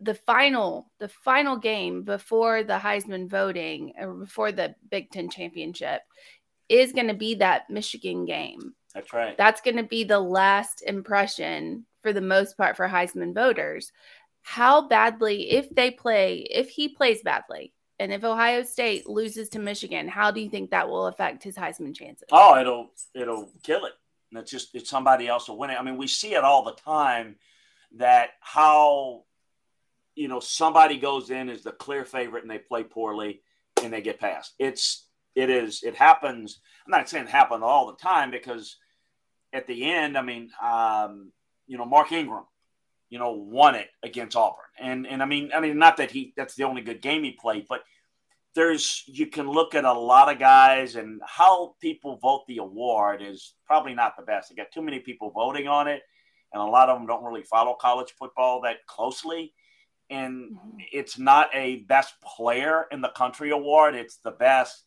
the final the final game before the Heisman voting or before the Big Ten championship is going to be that Michigan game. That's right. That's going to be the last impression for the most part for Heisman voters. How badly, if they play, if he plays badly, and if Ohio State loses to Michigan, how do you think that will affect his Heisman chances? Oh, it'll it'll kill it. And it's just it's somebody else will win it. I mean, we see it all the time that how you know somebody goes in as the clear favorite and they play poorly and they get passed. It's it is it happens. I'm not saying it happens all the time because at the end, I mean, um, you know, Mark Ingram you know, won it against Auburn. And and I mean, I mean, not that he that's the only good game he played, but there's you can look at a lot of guys and how people vote the award is probably not the best. They got too many people voting on it, and a lot of them don't really follow college football that closely. And mm-hmm. it's not a best player in the country award. It's the best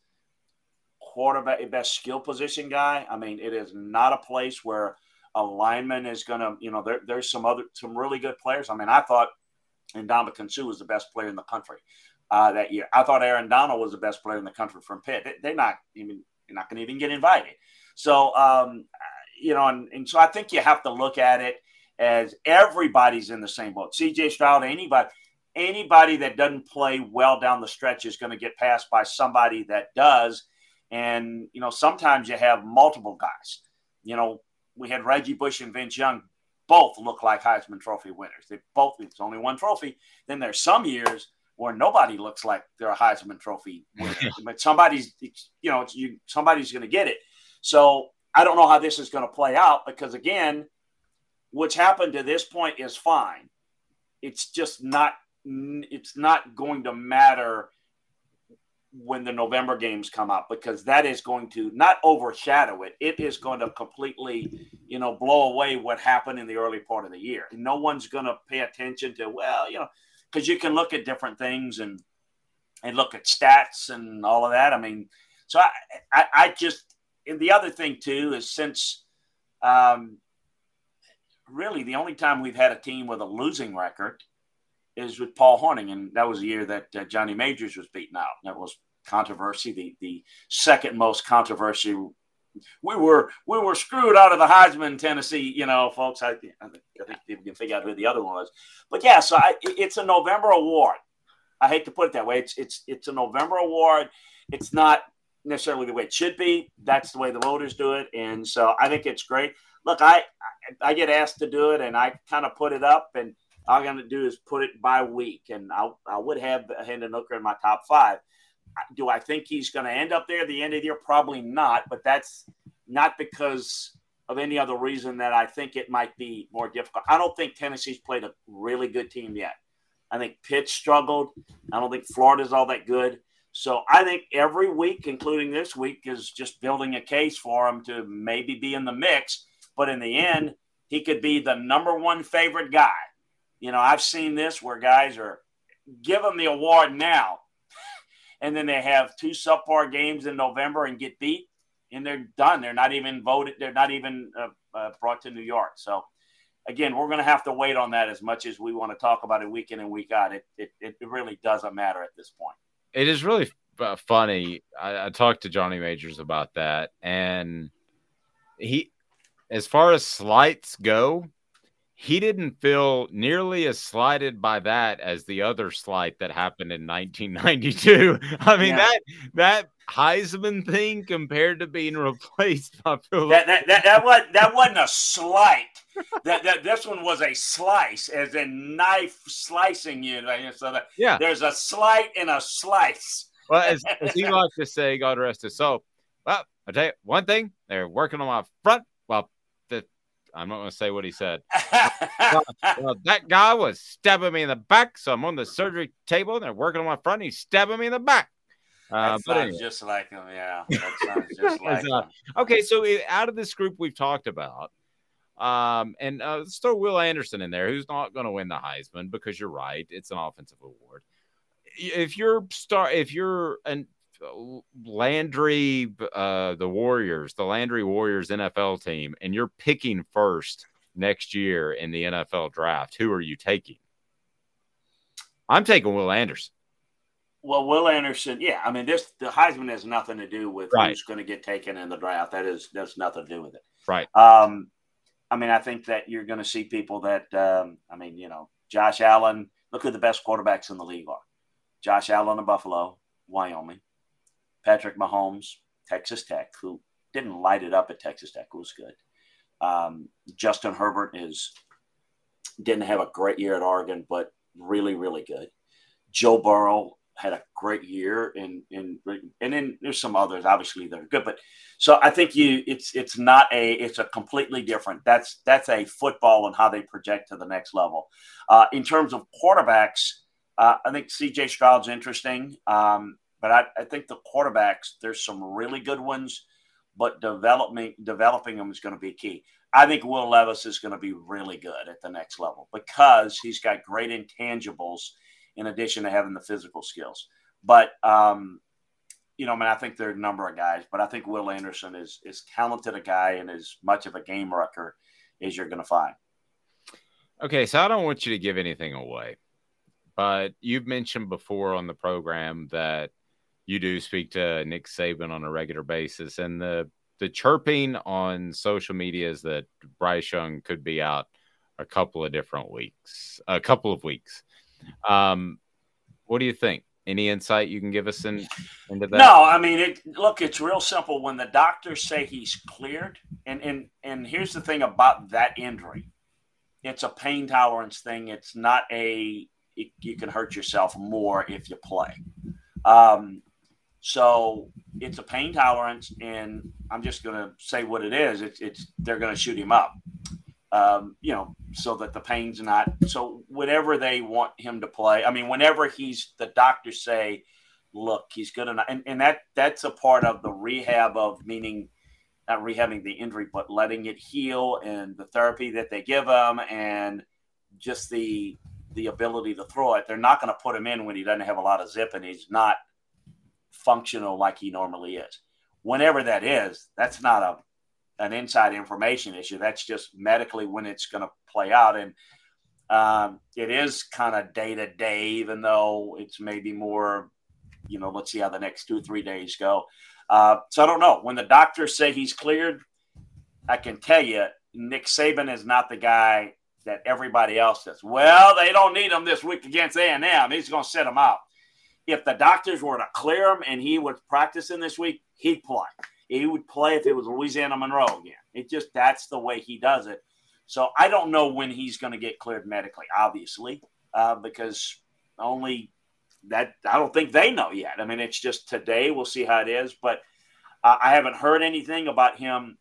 quarterback, best skill position guy. I mean, it is not a place where a lineman is going to, you know, there, there's some other, some really good players. I mean, I thought Ndamukong Suh was the best player in the country uh, that year. I thought Aaron Donald was the best player in the country from Pitt. They, are not even, they're not going to even get invited. So, um, you know, and, and so I think you have to look at it as everybody's in the same boat. CJ Stroud, anybody, anybody that doesn't play well down the stretch is going to get passed by somebody that does. And, you know, sometimes you have multiple guys. You know, we had Reggie Bush and Vince Young both look like Heisman Trophy winners. They both it's only one trophy. Then there's some years where nobody looks like they're a Heisman Trophy winner, but somebody's you know you somebody's going to get it. So I don't know how this is going to play out because again, what's happened to this point is fine. It's just not it's not going to matter when the November games come up because that is going to not overshadow it. It is going to completely, you know, blow away what happened in the early part of the year. No one's going to pay attention to well, you know, because you can look at different things and and look at stats and all of that. I mean, so I I, I just and the other thing too is since um, really the only time we've had a team with a losing record is with Paul Hornung, and that was the year that uh, Johnny Majors was beaten out. That was controversy, the the second most controversy. We were we were screwed out of the Heisman, Tennessee. You know, folks. I, I think people can figure out who the other one was. But yeah, so I, it's a November award. I hate to put it that way. It's it's it's a November award. It's not necessarily the way it should be. That's the way the voters do it, and so I think it's great. Look, I I get asked to do it, and I kind of put it up, and all I'm to do is put it by week, and I, I would have Hendon Hooker in my top five. Do I think he's going to end up there at the end of the year? Probably not, but that's not because of any other reason that I think it might be more difficult. I don't think Tennessee's played a really good team yet. I think Pitt struggled. I don't think Florida's all that good. So I think every week, including this week, is just building a case for him to maybe be in the mix. But in the end, he could be the number one favorite guy you know, I've seen this where guys are give them the award now, and then they have two subpar games in November and get beat, and they're done. They're not even voted. They're not even uh, uh, brought to New York. So, again, we're going to have to wait on that as much as we want to talk about it week in and week out. It, it, it really doesn't matter at this point. It is really uh, funny. I, I talked to Johnny Majors about that, and he, as far as slights go, he didn't feel nearly as slighted by that as the other slight that happened in 1992. I mean Yeah. that that Heisman thing compared to being replaced by Phillip. That that that, that was that wasn't a slight. that, that this one was a slice, as in knife slicing you. So that Yeah. there's a slight and a slice. well, as, as he likes to say, God rest his soul. Well, I'll tell you one thing, they're working on my front. I'm not going to say what he said. well, well, that guy was stabbing me in the back, so I'm on the surgery table and they're working on my front. And he's stabbing me in the back. Uh, that sounds anyway. just like him. Yeah, that sounds just like uh, him. okay, so out of this group we've talked about, um, and uh, let's throw Will Anderson in there, who's not going to win the Heisman because you're right, it's an offensive award. If you're star, if you're an Landry, uh, the Warriors, the Landry Warriors NFL team, and you're picking first next year in the NFL draft, who are you taking? I'm taking Will Anderson. Well, Will Anderson, yeah. I mean, this the Heisman has nothing to do with Right. who's going to get taken in the draft. That is that's nothing to do with it. Right. Um, I mean, I think that you're going to see people that, um, I mean, you know, Josh Allen. Look who the best quarterbacks in the league are: Josh Allen of Buffalo, Wyoming, Patrick Mahomes, Texas Tech, who didn't light it up at Texas Tech, was good. Um, Justin Herbert is didn't have a great year at Oregon, but really, really good. Joe Burrow had a great year, and and and then there's some others obviously that are good, but so I think you it's it's not a it's a completely different. That's that's a football and how they project to the next level. Uh, in terms of quarterbacks, uh, I think C.J. Stroud's interesting, um, but I, I think the quarterbacks there's some really good ones, but developing developing them is going to be key. I think Will Levis is going to be really good at the next level because he's got great intangibles in addition to having the physical skills. But um, you know, I mean, I think there are a number of guys, but I think Will Anderson is is talented a guy and as much of a game wrecker as you're going to find. Okay, so I don't want you to give anything away, but you've mentioned before on the program that you do speak to Nick Saban on a regular basis, and the the chirping on social media is that Bryce Young could be out a couple of different weeks, a couple of weeks. Um, what do you think? Any insight you can give us in, into that? No, I mean, it, look, it's real simple. When the doctors say he's cleared, and and and here's the thing about that injury, it's a pain tolerance thing. It's not a it, you can hurt yourself more if you play. Um, so it's a pain tolerance, and I'm just going to say what it is. It's it's they're going to shoot him up, um, you know, so that the pain's not. So whatever they want him to play, I mean, whenever he's the doctors say, look, he's good enough, and and that that's a part of the rehab of meaning not rehabbing the injury, but letting it heal and the therapy that they give him and just the the ability to throw it. They're not going to put him in when he doesn't have a lot of zip and he's not functional like he normally is. Whenever that is, that's not a an inside information issue. That's just medically when it's going to play out, and um, it is kind of day to day, even though it's maybe more. You know, let's see how the next two three days go. Uh, so I don't know. When the doctors say he's cleared, I can tell you Nick Saban is not the guy that everybody else does. Well, they don't need him this week against A&M. He's going to set him out. If the doctors were to clear him and he was practicing this week, he'd play. He would play if it was Louisiana Monroe again. It just that's the way he does it. So I don't know when he's going to get cleared medically, obviously, uh, because only that I don't think they know yet. I mean, it's just today. We'll see how it is, but uh, I haven't heard anything about him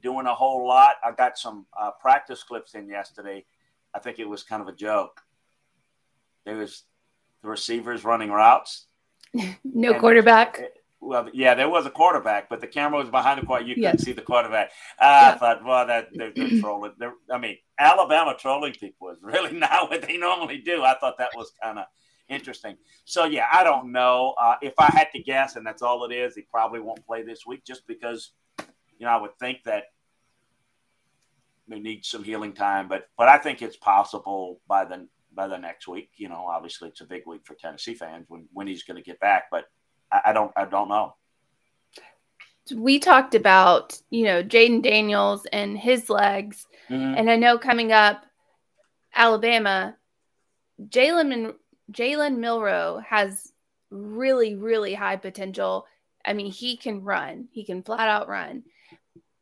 doing a whole lot. I got some uh, practice clips in yesterday. I think it was kind of a joke. There was the receivers running routes. No And- quarterback. Well, yeah, there was a quarterback, but the camera was behind the quarterback. You couldn't see the quarterback. Uh, I thought, well, that they're, they're trolling. They're, I mean, Alabama trolling people is really not what they normally do. I thought that was kind of interesting. So, yeah, I don't know. Uh, if I had to guess, and that's all it is, he probably won't play this week just because, you know, I would think that they need some healing time. But but I think it's possible by the by the next week. You know, obviously it's a big week for Tennessee fans when when he's going to get back. But I, I don't I don't know. We talked about you know Jayden Daniels and his legs, Mhm. and I know coming up, Alabama, Jalen Jalen Milroe has really really high potential. I mean, he can run. He can flat out run.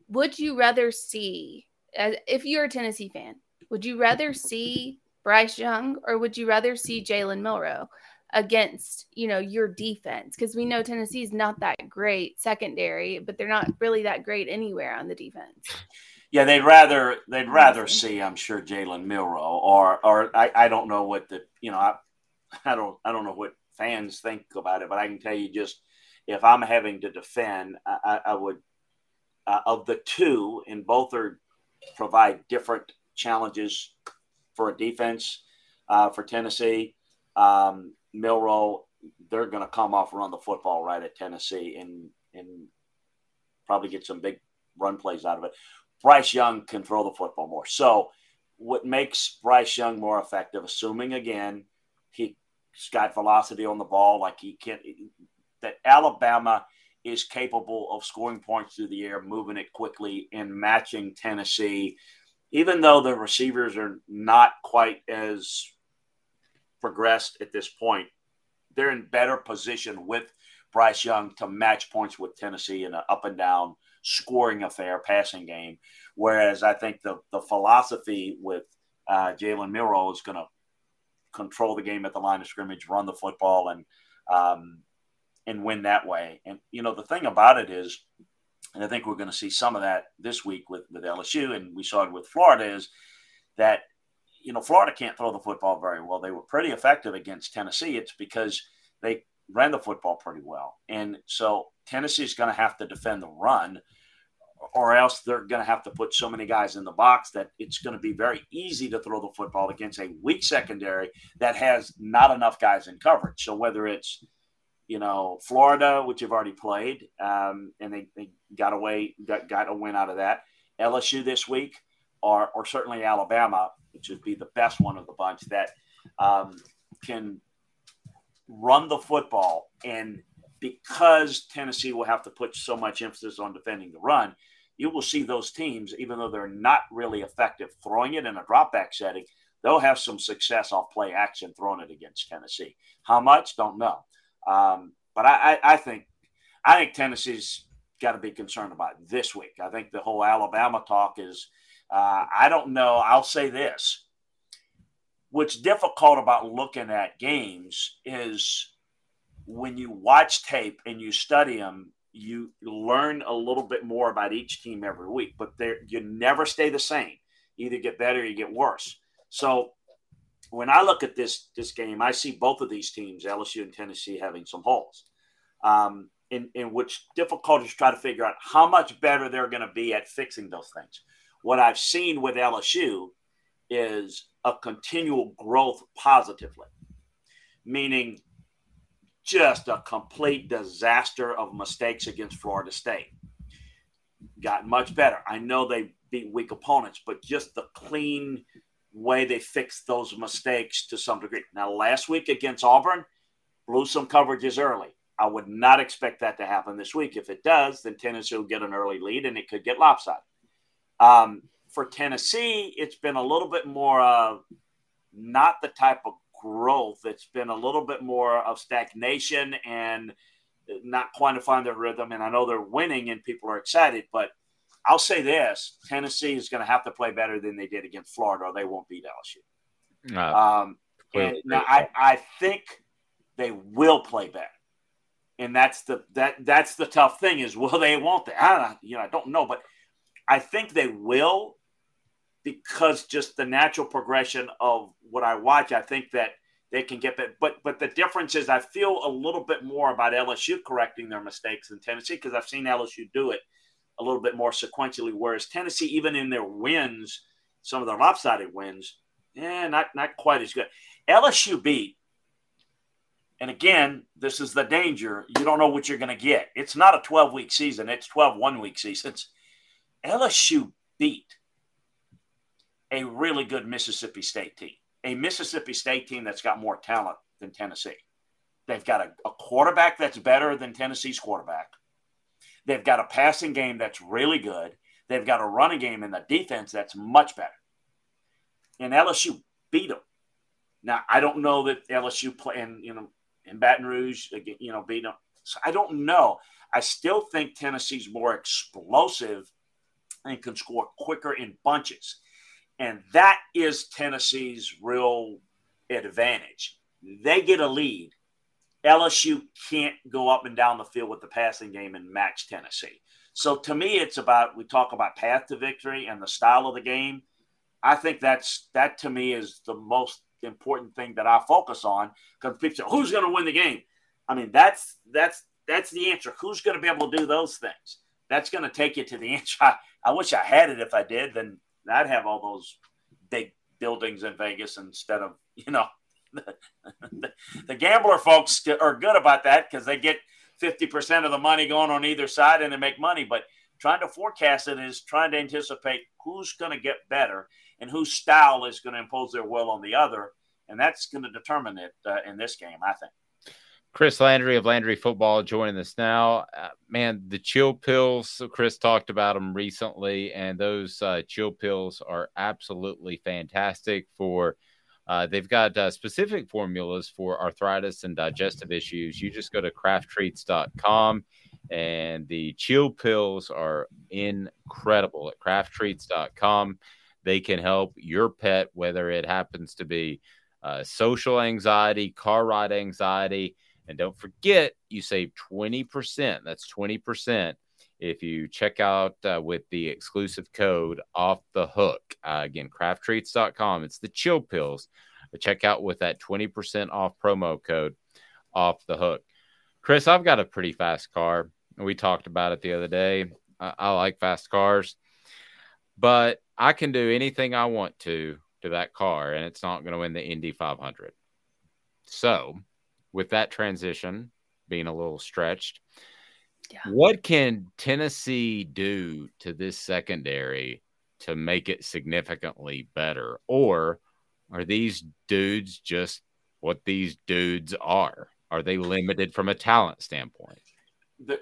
Would you rather see, if you're a Tennessee fan, would you rather see Bryce Young or would you rather see Jalen Milroe against, you know, your defense? Because we know Tennessee's not that great secondary, but they're not really that great anywhere on the defense. Yeah, they'd rather they'd rather see, I'm sure, Jalen Milroe or or I, I don't know what the you know I I don't I don't know what fans think about it, but I can tell you just if I'm having to defend, I, I, I would uh, of the two, and both are provide different challenges for a defense uh, for Tennessee. Um, Milroe, they're going to come off run the football right at Tennessee and and probably get some big run plays out of it. Bryce Young can throw the football more. So, what makes Bryce Young more effective, assuming again he's got velocity on the ball, like he can, that Alabama is capable of scoring points through the air, moving it quickly, and matching Tennessee, even though the receivers are not quite as progressed at this point. They're in better position with Bryce Young to match points with Tennessee in an up and down scoring affair, passing game. Whereas I think the the philosophy with uh, Jalen Milroe is going to control the game at the line of scrimmage, run the football, and um, and win that way. And you know the thing about it is, and I think we're going to see some of that this week with with LSU, and we saw it with Florida, is that you know Florida can't throw the football very well. They were pretty effective against Tennessee. It's because they ran the football pretty well, and so Tennessee's going to have to defend the run. Or else they're going to have to put so many guys in the box that it's going to be very easy to throw the football against a weak secondary that has not enough guys in coverage. So whether it's you know, Florida, which you've already played, um, and they, they got away, got, got a win out of that. LSU this week, or, or certainly Alabama, which would be the best one of the bunch that um, can run the football. And because Tennessee will have to put so much emphasis on defending the run, you will see those teams, even though they're not really effective throwing it in a drop back setting, they'll have some success off play action throwing it against Tennessee. How much? Don't know. Um, but I, I, I think I think Tennessee's got to be concerned about this week. I think the whole Alabama talk is uh, I don't know. I'll say this. What's difficult about looking at games is when you watch tape and you study them, you learn a little bit more about each team every week, but you never stay the same. Either get better or you get worse. So when I look at this this game, I see both of these teams, LSU and Tennessee, having some holes, um, in in which difficult is try to figure out how much better they're going to be at fixing those things. What I've seen with LSU is a continual growth positively, meaning just a complete disaster of mistakes against Florida State. Got much better. I know they beat weak opponents, but just the clean way they fixed those mistakes to some degree. Now, last week against Auburn, blew some coverages early. I would not expect that to happen this week. If it does, then Tennessee will get an early lead and it could get lopsided. Um, for Tennessee, it's been a little bit more of not the type of growth. It's been a little bit more of stagnation and not find their rhythm. And I know they're winning and people are excited, but I'll say this: Tennessee is going to have to play better than they did against Florida, or they won't beat LSU. No, Um, and now I, I think they will play better, and that's the that that's the tough thing is will they won't they? I don't you know I don't know, but I think they will because just the natural progression of what I watch. I think that they can get better, but but the difference is I feel a little bit more about LSU correcting their mistakes than Tennessee because I've seen LSU do it a little bit more sequentially, whereas Tennessee, even in their wins, some of their lopsided wins, yeah, not not quite as good. LSU beat, and again, this is the danger. You don't know what you're going to get. It's not a 12 week season, it's 12 one week seasons. LSU beat a really good Mississippi State team, a Mississippi State team that's got more talent than Tennessee. They've got a, a quarterback that's better than Tennessee's quarterback. They've got a passing game that's really good. They've got a running game and a defense that's much better. And LSU beat them. Now I don't know that LSU play in you know in Baton Rouge, you know, beat them. So I don't know. I still think Tennessee's more explosive and can score quicker in bunches. And that is Tennessee's real advantage. They get a lead. LSU can't go up and down the field with the passing game and match Tennessee. So to me, it's about we talk about path to victory and the style of the game. I think that's that to me is the most important thing that I focus on because people say, who's going to win the game? I mean, that's that's that's the answer. Who's going to be able to do those things? That's going to take you to the answer. I, I wish I had it. If I did, then I'd have all those big buildings in Vegas instead of you know the, the gambler folks are good about that because they get 50% of the money going on either side and they make money. But trying to forecast it is trying to anticipate who's going to get better and whose style is going to impose their will on the other. And that's going to determine it uh, in this game, I think. Chris Landry of Landry Football joining us now. Uh, man, the chill pills, Chris talked about them recently, and those uh, chill pills are absolutely fantastic for. Uh, they've got uh, specific formulas for arthritis and digestive issues. You just go to crafttreats.com, and the chill pills are incredible at crafttreats.com. They can help your pet, whether it happens to be uh, social anxiety, car ride anxiety. And don't forget, you save 20%. That's 20% if you check out uh, with the exclusive code off the hook. Uh, again, crafttreats.com. It's the chill pills. Check out with that 20% off promo code off the hook. Chris, I've got a pretty fast car. We talked about it the other day. I, I like fast cars, but I can do anything I want to to that car, and it's not going to win the Indy 500. So, with that transition being a little stretched, yeah. what can Tennessee do to this secondary to make it significantly better? Or are these dudes just what these dudes are? Are they limited from a talent standpoint?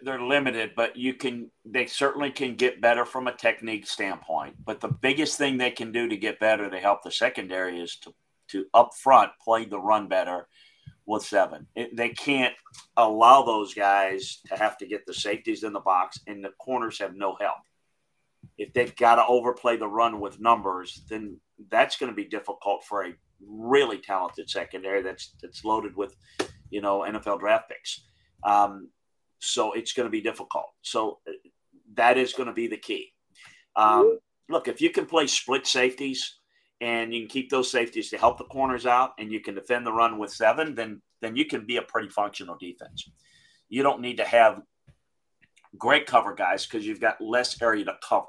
they're limited, but you can they certainly can get better from a technique standpoint. But the biggest thing they can do to get better to help the secondary is to to up front play the run better with seven. It, they can't allow those guys to have to get the safeties in the box, and the corners have no help. If they've got to overplay the run with numbers, then that's going to be difficult for a really talented secondary that's that's loaded with, you know, NFL draft picks. Um, so it's going to be difficult. So uh, that is going to be the key. Um, look, if you can play split safeties and you can keep those safeties to help the corners out, and you can defend the run with seven, then then you can be a pretty functional defense. You don't need to have great cover guys because you've got less area to cover.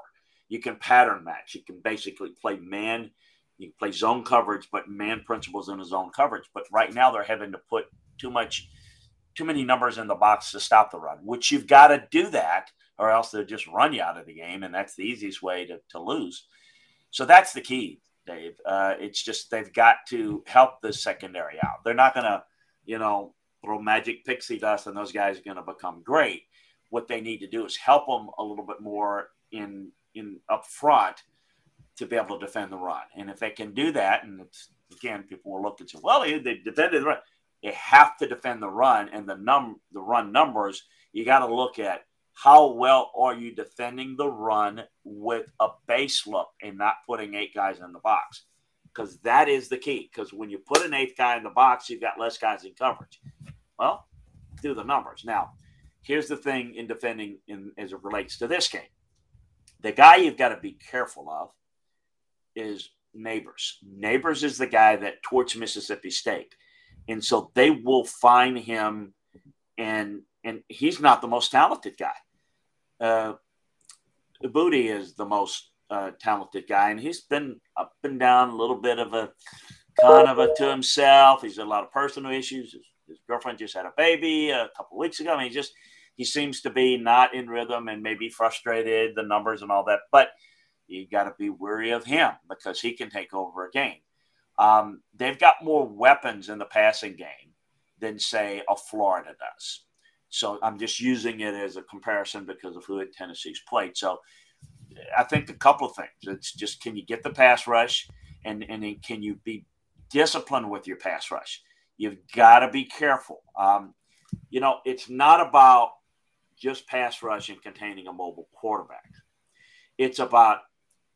You can pattern match. You can basically play man. You can play zone coverage, but man principles in a zone coverage. But right now they're having to put too much too many numbers in the box to stop the run, which you've got to do that, or else they'll just run you out of the game, and that's the easiest way to, to lose. So that's the key, Dave. Uh, it's just they've got to help the secondary out. They're not going to, you know, throw magic pixie dust and those guys are going to become great. What they need to do is help them a little bit more in in up front to be able to defend the run. And if they can do that, and again, people will look and say, well, they, they defended the run you have to defend the run and the num the run numbers. You got to look at how well are you defending the run with a base look and not putting eight guys in the box because that is the key. Because when you put an eighth guy in the box, you've got less guys in coverage. Well, do the numbers now. Here's the thing in defending in as it relates to this game. The guy you've got to be careful of is Nabers. Nabers is the guy that torched Mississippi State and so they will find him, and and he's not the most talented guy. Uh, Boutte is the most uh, talented guy, and he's been up and down a little bit of a kind of a to himself. He's had a lot of personal issues. His, his girlfriend just had a baby a couple weeks ago. I mean, he just he seems to be not in rhythm and maybe frustrated, the numbers and all that. But you got to be wary of him because he can take over a game. Um, they've got more weapons in the passing game than say a Florida does. So I'm just using it as a comparison because of who Tennessee's played. So I think a couple of things. It's just can you get the pass rush, and and then can you be disciplined with your pass rush? You've got to be careful. Um, you know, it's not about just pass rush and containing a mobile quarterback. It's about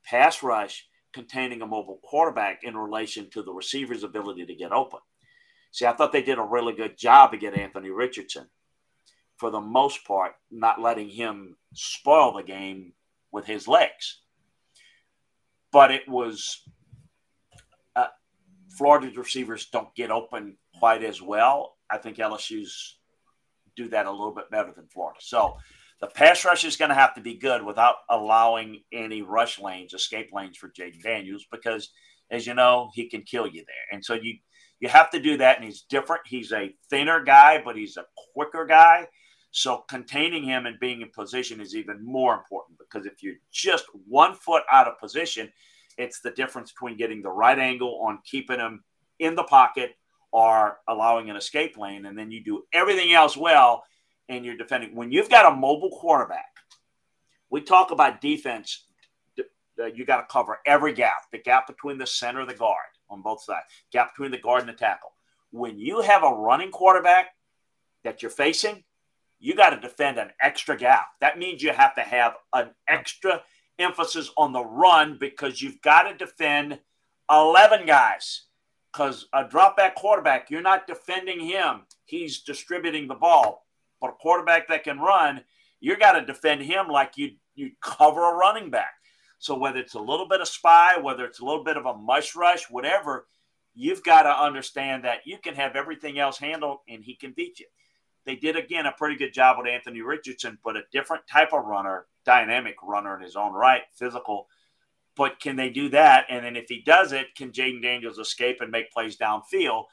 pass rush containing a mobile quarterback in relation to the receiver's ability to get open. See, I thought they did a really good job to get Anthony Richardson for the most part, not letting him spoil the game with his legs. But it was uh, Florida's receivers don't get open quite as well. I think LSU's do that a little bit better than Florida. So the pass rush is going to have to be good without allowing any rush lanes, escape lanes for Jayden Daniels, because as you know, he can kill you there. And so you you have to do that. And he's different. He's a thinner guy, but he's a quicker guy. So containing him and being in position is even more important because if you're just one foot out of position, it's the difference between getting the right angle on keeping him in the pocket or allowing an escape lane. And then you do everything else well and you're defending. When you've got a mobile quarterback, we talk about defense. Uh, you got to cover every gap, the gap between the center of the guard on both sides, gap between the guard and the tackle. When you have a running quarterback that you're facing, you got to defend an extra gap. That means you have to have an extra emphasis on the run because you've got to defend 11 guys. Because a drop back quarterback, you're not defending him, he's distributing the ball. But a quarterback that can run, you got to defend him like you you cover a running back. So whether it's a little bit of spy, whether it's a little bit of a mush rush, whatever, you've got to understand that you can have everything else handled and he can beat you. They did again a pretty good job with Anthony Richardson, but a different type of runner, dynamic runner in his own right, physical. But can they do that? And then if he does it, can Jayden Daniels escape and make plays downfield?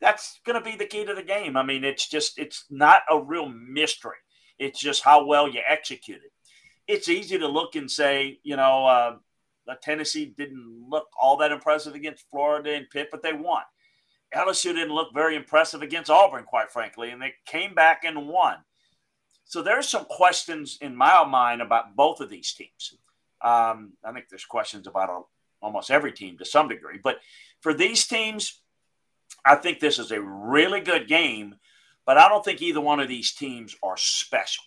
That's going to be the key to the game. I mean, it's just it's not a real mystery. It's just how well you execute it. It's easy to look and say, you know, uh, Tennessee didn't look all that impressive against Florida and Pitt, but they won. LSU didn't look very impressive against Auburn, quite frankly, and they came back and won. So there's some questions in my mind about both of these teams. Um, I think there's questions about a, almost every team to some degree, but for these teams, I think this is a really good game. But I don't think either one of these teams are special.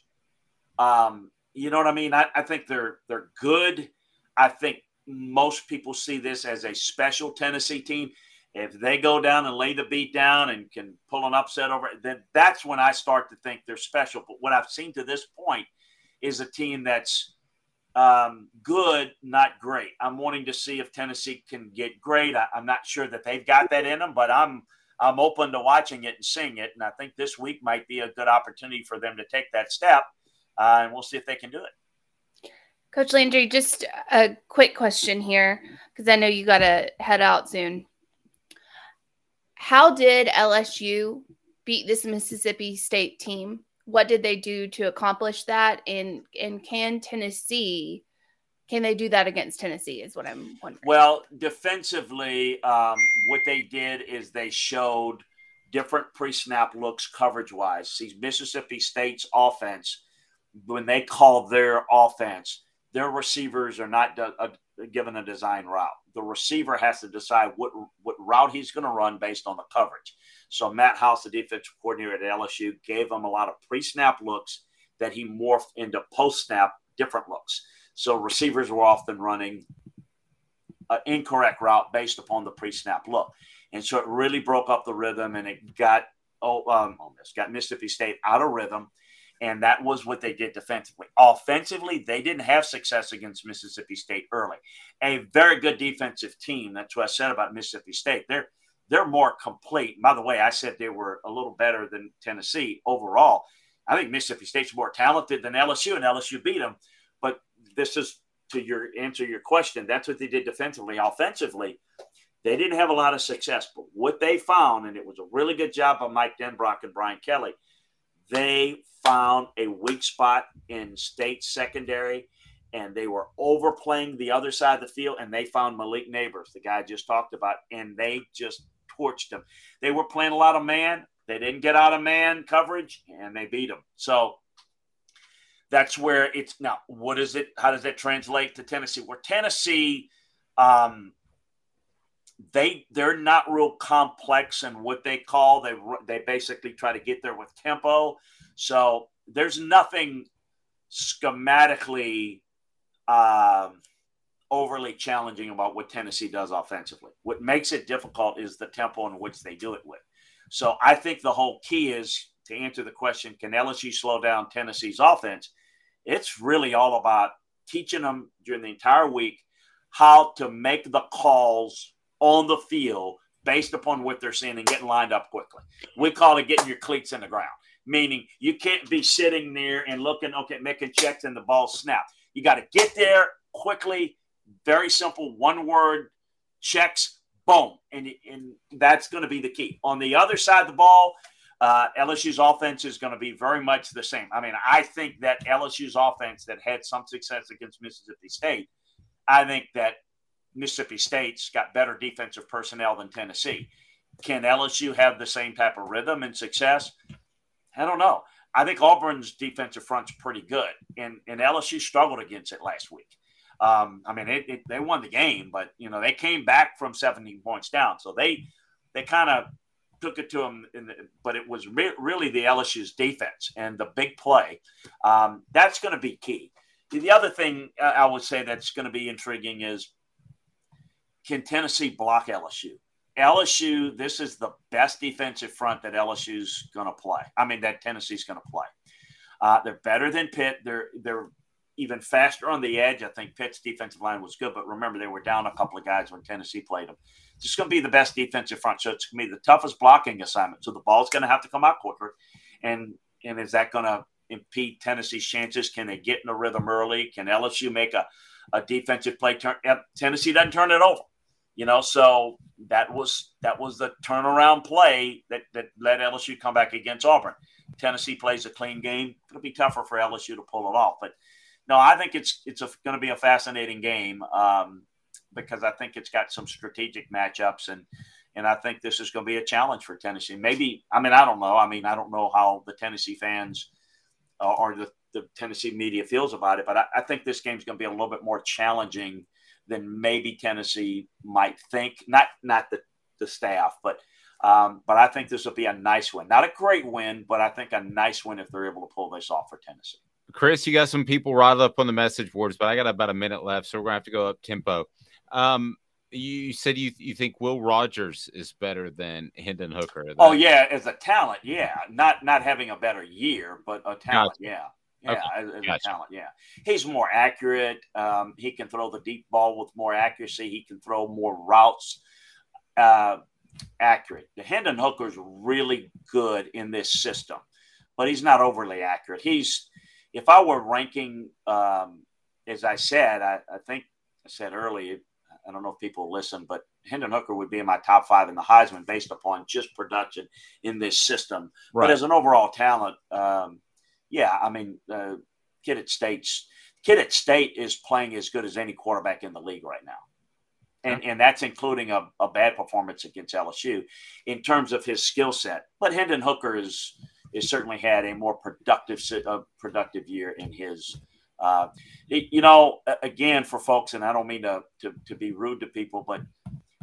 Um, you know what I mean? I, I think they're they're good. I think most people see this as a special Tennessee team if they go down and lay the beat down and can pull an upset over, then that's when I start to think they're special. But what I've seen to this point is a team that's um, good, not great. I'm wanting to see if Tennessee can get great. I, am not sure that they've got that in them, but I'm I'm open to watching it and seeing it. And I think this week might be a good opportunity for them to take that step, uh, and we'll see if they can do it. Coach Landry, just a quick question here because I know you got to head out soon how did LSU beat this Mississippi State team? What did they do to accomplish that? And and can Tennessee can they do that against Tennessee? Is what I'm wondering. Well, defensively, um, what they did is they showed different pre-snap looks coverage-wise. See, Mississippi State's offense, when they call their offense, their receivers are not uh, given a design route. The receiver has to decide what what route he's going to run based on the coverage. So Matt House, the defensive coordinator at LSU, gave him a lot of pre-snap looks that he morphed into post-snap different looks. So receivers were often running an incorrect route based upon the pre-snap look, and so it really broke up the rhythm, and it got oh um, almost got Mississippi State out of rhythm and that was what they did defensively. Offensively, they didn't have success against Mississippi State early. A very good defensive team. That's what I said about Mississippi State. They're they're more complete. By the way, I said they were a little better than Tennessee overall. I think Mississippi State's more talented than LSU, and LSU beat them. But this is to your answer your question. That's what they did defensively. Offensively, they didn't have a lot of success. But what they found, and it was a really good job by Mike Denbrock and Brian Kelly, they found a weak spot in state secondary and they were overplaying the other side of the field and they found Malik Nabers, the guy I just talked about, and they just torched him. They were playing a lot of man. They didn't get out of man coverage, and they beat them. So that's where it's now. What is it? How does that translate to Tennessee? Where Tennessee, um, they they're not real complex in what they call. They they basically try to get there with tempo. So there's nothing schematically um, overly challenging about what Tennessee does offensively. What makes it difficult is the tempo in which they do it with. So I think the whole key is to answer the question: Can LSU slow down Tennessee's offense? It's really all about teaching them during the entire week how to make the calls on the field based upon what they're seeing and getting lined up quickly. We call it getting your cleats in the ground, meaning you can't be sitting there and looking, okay, making checks and the ball snap. You got to get there quickly, very simple, one word checks, boom. And, and that's going to be the key. On the other side of the ball, uh, LSU's offense is going to be very much the same. I mean, I think that LSU's offense that had some success against Mississippi State, I think that Mississippi State's got better defensive personnel than Tennessee. Can LSU have the same type of rhythm and success? I don't know. I think Auburn's defensive front's pretty good, and, and LSU struggled against it last week. Um, I mean, it, it, they won the game, but you know they came back from 17 points down, so they they kind of took it to them. The, but it was re- really the LSU's defense and the big play. Um, that's going to be key. The other thing I would say that's going to be intriguing is can Tennessee block LSU? LSU, this is the best defensive front that LSU's going to play. I mean, that Tennessee's going to play. Uh, they're better than Pitt. They're they're even faster on the edge. I think Pitt's defensive line was good, but remember they were down a couple of guys when Tennessee played them. It's going to be the best defensive front, so it's going to be the toughest blocking assignment. So the ball's going to have to come out quicker, and and is that going to impede Tennessee's chances? Can they get in a rhythm early? Can LSU make a, a defensive play turn? Tennessee doesn't turn it over you know so that was that was the turnaround play that that led lsu come back against auburn. Tennessee plays a clean game. It'll be tougher for lsu to pull it off but no i think it's it's going to be a fascinating game um, because i think it's got some strategic matchups and and i think this is going to be a challenge for tennessee. Maybe i mean i don't know. I mean i don't know how the tennessee fans uh, or the, the tennessee media feels about it but I, I think this game is going to be a little bit more challenging than maybe Tennessee might think. Not not the, the staff, but um, but I think this will be a nice win. Not a great win, but I think a nice win if they're able to pull this off for Tennessee. Chris, you got some people riled up on the message boards, but I got about a minute left, so we're gonna have to go up tempo. Um, you said you you think Will Rogers is better than Hendon Hooker. Oh yeah, as a talent, yeah. Not not having a better year, but a talent, yeah. Yeah, okay. gotcha. a talent. Yeah, he's more accurate. Um, he can throw the deep ball with more accuracy. He can throw more routes. Uh, accurate. The Hendon Hooker is really good in this system, but he's not overly accurate. He's, if I were ranking, um, as I said, I, I, think I said earlier, I don't know if people listen, but Hendon Hooker would be in my top five in the Heisman based upon just production in this system. Right. But as an overall talent, um, yeah, I mean, uh, kid at State's kid at State is playing as good as any quarterback in the league right now. And, and that's including a, a bad performance against LSU in terms of his skill set. But Hendon Hooker is is certainly had a more productive uh, productive year in his. Uh, you know, again, for folks, and I don't mean to, to to be rude to people, but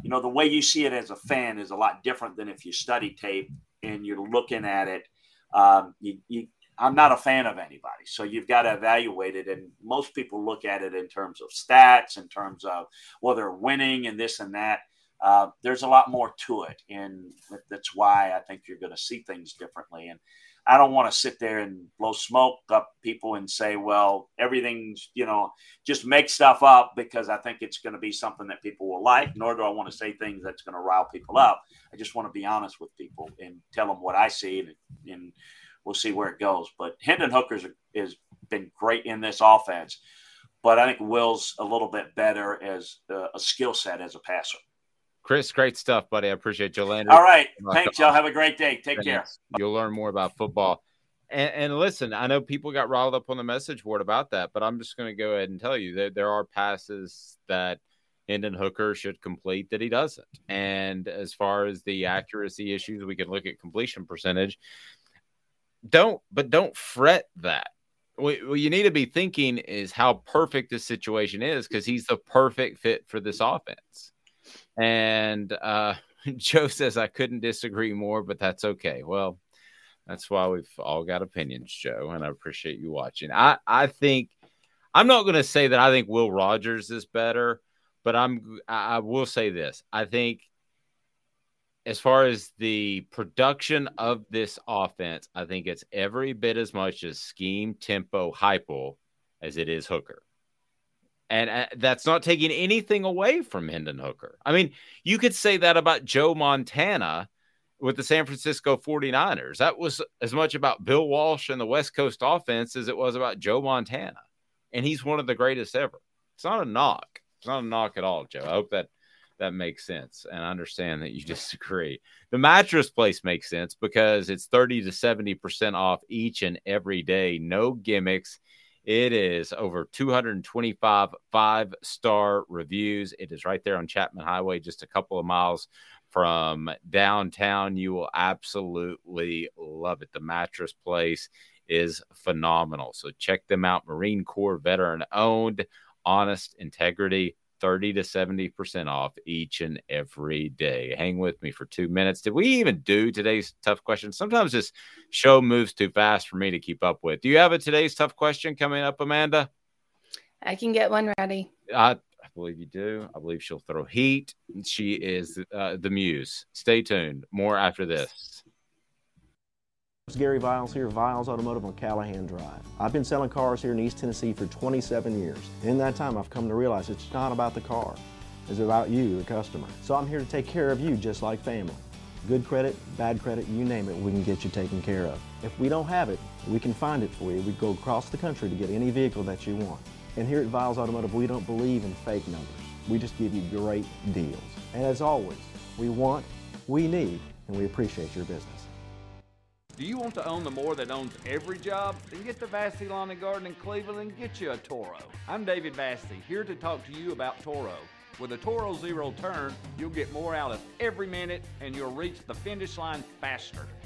you know, the way you see it as a fan is a lot different than if you study tape and you're looking at it. Um, you, you I'm not a fan of anybody. So you've got to evaluate it. And most people look at it in terms of stats, in terms of well, they're winning and this and that. Uh, there's a lot more to it. And that's why I think you're going to see things differently. And I don't want to sit there and blow smoke up people and say, well, everything's, you know, just make stuff up because I think it's going to be something that people will like, nor do I want to say things that's going to rile people up. I just want to be honest with people and tell them what I see and, and we'll see where it goes. But Hendon Hooker's has been great in this offense, but I think Will's a little bit better as uh, a skill set as a passer. Chris, great stuff, buddy. I appreciate you. All right, thanks, y'all. Have a great day. Take Thanks. care. You'll learn more about football. And, and, listen, I know people got riled up on the message board about that, but I'm just going to go ahead and tell you that there are passes that Hendon Hooker should complete that he doesn't. And as far as the accuracy issues, we can look at completion percentage. Don't, but don't fret that. What, you need to be thinking is how perfect this situation is because he's the perfect fit for this offense. And uh, Joe says I couldn't disagree more, but that's okay. Well, that's why we've all got opinions, Joe, and I appreciate you watching. I I think I'm not going to say that I think Will Rogers is better, but I'm I will say this. I think as far as the production of this offense, I think it's every bit as much as scheme, tempo, hypo as it is Hooker. And uh, that's not taking anything away from Hendon Hooker. I mean, you could say that about Joe Montana with the San Francisco 49ers. That was as much about Bill Walsh and the West Coast offense as it was about Joe Montana. And he's one of the greatest ever. It's not a knock. It's not a knock at all, Joe. I hope that that makes sense. And I understand that you disagree. The mattress place makes sense because it's 30 to 70% off each and every day. No gimmicks. It is over 225 five star reviews. It is right there on Chapman Highway, just a couple of miles from downtown. You will absolutely love it. The mattress place is phenomenal. So check them out. Marine Corps veteran owned, honest integrity. 30 to 70% off each and every day. Hang with me for two minutes. Did we even do today's tough question? Sometimes this show moves too fast for me to keep up with. Do you have a today's tough question coming up, Amanda? I can get one ready. I, I believe you do. I believe she'll throw heat. She is uh, the muse. Stay tuned. More after this. It's Gary Viles here, Viles Automotive on Callahan Drive. I've been selling cars here in East Tennessee for 27 years. In that time, I've come to realize it's not about the car. It's about you, the customer. So I'm here to take care of you just like family. Good credit, bad credit, you name it, we can get you taken care of. If we don't have it, we can find it for you. We go across the country to get any vehicle that you want. And here at Viles Automotive, we don't believe in fake numbers. We just give you great deals. And as always, we want, we need, and we appreciate your business. Do you want to own the more that owns every job? Then get to Vassy Lawn and Garden in Cleveland and get you a Toro. I'm David Vassy, here to talk to you about Toro. With a Toro Zero Turn, you'll get more out of every minute and you'll reach the finish line faster.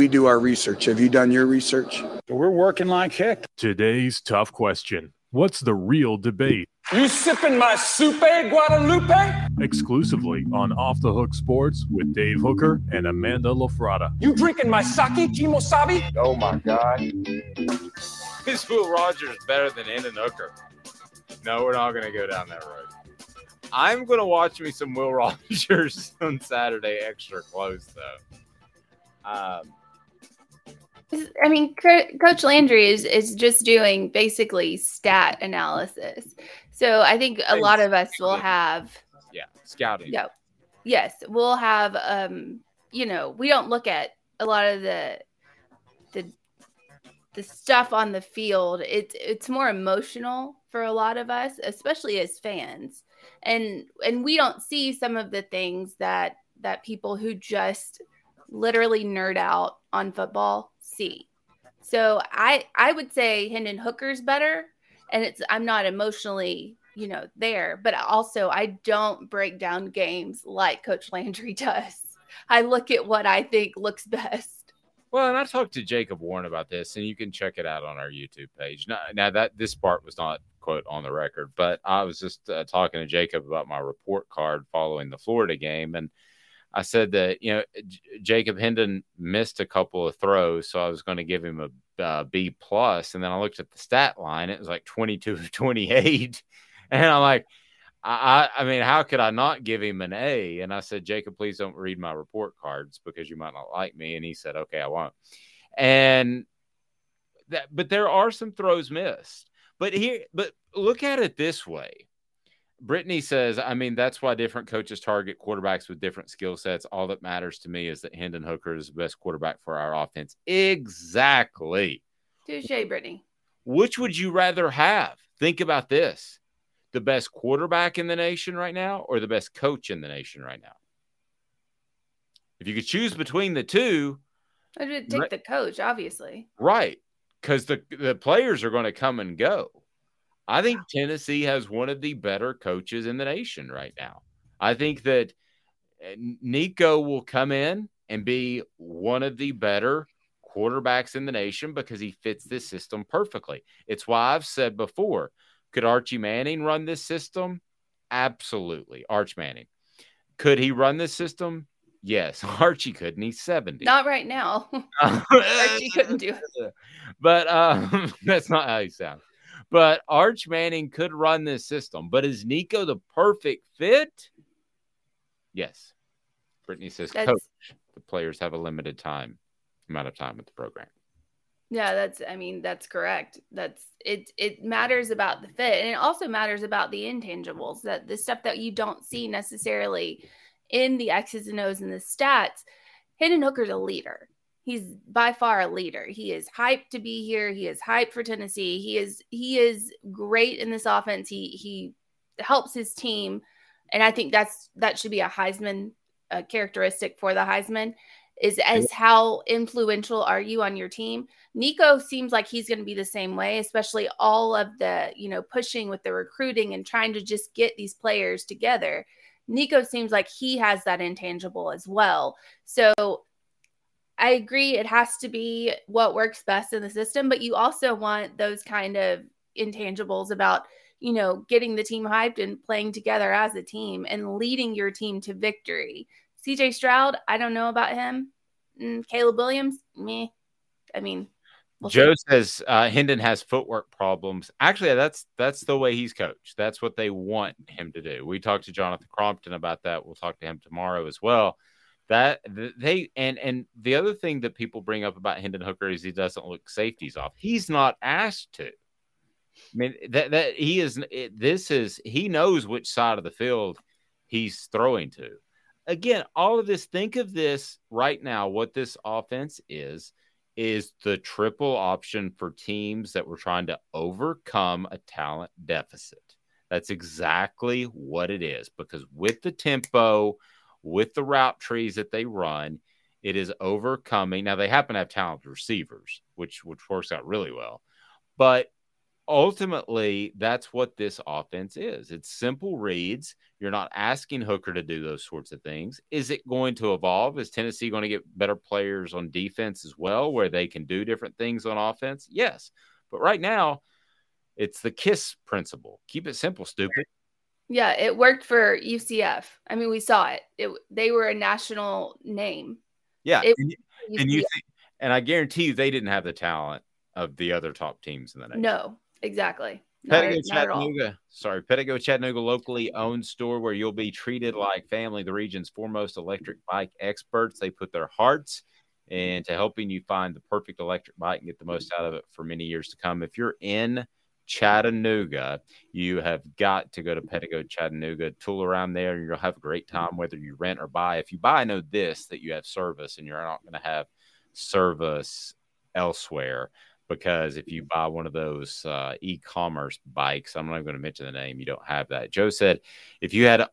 We do our research. Have you done your research? We're working like heck. Today's tough question What's the real debate? You sipping my soupe, Guadalupe? Exclusively on Off the Hook Sports with Dave Hooker and Amanda LaFratta. You drinking my sake, Kimosabi? Oh my God. Is Will Rogers better than Hendon Hooker? No, we're not going to go down that road. I'm going to watch me some Will Rogers on Saturday extra close, though. Um, I mean, Coach Landry is is just doing basically stat analysis. So I think a lot of us will have yeah scouting. Yeah, yes, we'll have. Um, you know, we don't look at a lot of the the the stuff on the field. It's it's more emotional for a lot of us, especially as fans, and and we don't see some of the things that that people who just literally nerd out on football see. So I I would say Hendon Hooker's better, and it's I'm not emotionally you know there, but also I don't break down games like Coach Landry does. I look at what I think looks best. Well, and I talked to Jacob Warren about this, and you can check it out on our YouTube page. Now, now that this part was not quote on the record, but I was just uh, talking to Jacob about my report card following the Florida game, and I said that you know J- Jacob Hendon missed a couple of throws, so I was going to give him a uh, B plus, and then I looked at the stat line; it was like twenty two of twenty eight, and I'm like. I, I mean, how could I not give him an A? And I said, Jacob, please don't read my report cards because you might not like me. And he said, okay, I won't. And that, but there are some throws missed. But here, but look at it this way. Brittany says, I mean, that's why different coaches target quarterbacks with different skill sets. All that matters to me is that Hendon Hooker is the best quarterback for our offense. Exactly. Touche, Brittany. Which would you rather have? Think about this the best quarterback in the nation right now or the best coach in the nation right now? If you could choose between the two, I would take the coach, obviously. right? Because the the players are going to come and go. I think Tennessee has one of the better coaches in the nation right now. I think that uh, Nico will come in and be one of the better quarterbacks in the nation because he fits this system perfectly. It's why I've said before could Archie Manning run this system? Absolutely. Arch Manning. Could he run this system? Yes. Archie could, and he's 70. Not right now. Archie couldn't do it. But um, that's not how he sounds. But Arch Manning could run this system. But is Nico the perfect fit? Yes. Brittany says, That's- Coach, the players have a limited time amount of time with the program. Yeah, that's I mean, that's correct. That's it it matters about the fit and it also matters about the intangibles, that the stuff that you don't see necessarily in the X's and O's and the stats. Hendon Hooker's a leader. He's by far a leader. He is hyped to be here. He is hyped for Tennessee. He is he is great in this offense. He he helps his team, and I think that's that should be a Heisman uh, characteristic for the Heisman is as how influential are you on your team. Nico seems like he's going to be the same way, especially all of the you know pushing with the recruiting and trying to just get these players together. Nico seems like he has that intangible as well. So I agree it has to be what works best in the system, but you also want those kind of intangibles about, you know, getting the team hyped and playing together as a team and leading your team to victory. CJ Stroud, I don't know about him. Mm, Caleb Williams, me. I mean, we'll Joe see. says uh, Hendon has footwork problems. Actually, that's that's the way he's coached. That's what they want him to do. We talked to Jonathan Crompton about that. We'll talk to him tomorrow as well. That they and and the other thing that people bring up about Hendon Hooker is he doesn't look safeties off. He's not asked to. I mean that that he is. It, this is he knows which side of the field he's throwing to. Again, all of this. Think of this right now. What this offense is is the triple option for teams that were trying to overcome a talent deficit. That's exactly what it is because with the tempo, with the route trees that they run, it is overcoming. Now they happen to have talented receivers, which which works out really well. But ultimately, that's what this offense is. It's simple reads. You're not asking Hooker to do those sorts of things. Is it going to evolve? Is Tennessee going to get better players on defense as well, where they can do different things on offense? Yes. But right now, it's the KISS principle. Keep it simple, stupid. Yeah, it worked for UCF. I mean, we saw it. It they were a national name. Yeah. It- and, and you think, and I guarantee you they didn't have the talent of the other top teams in the nation. No, exactly. Not, Pedego not at all. Chattanooga, sorry, Pedego Chattanooga locally owned store where you'll be treated like family. The region's foremost electric bike experts. They put their hearts into helping you find the perfect electric bike and get the most out of it for many years to come. If you're in Chattanooga, you have got to go to Pedego Chattanooga, tool around there, and you'll have a great time whether you rent or buy. If you buy, know this that you have service and you're not going to have service elsewhere because if you buy one of those uh, e-commerce bikes, I'm not even going to mention the name. You don't have that. Joe said if you had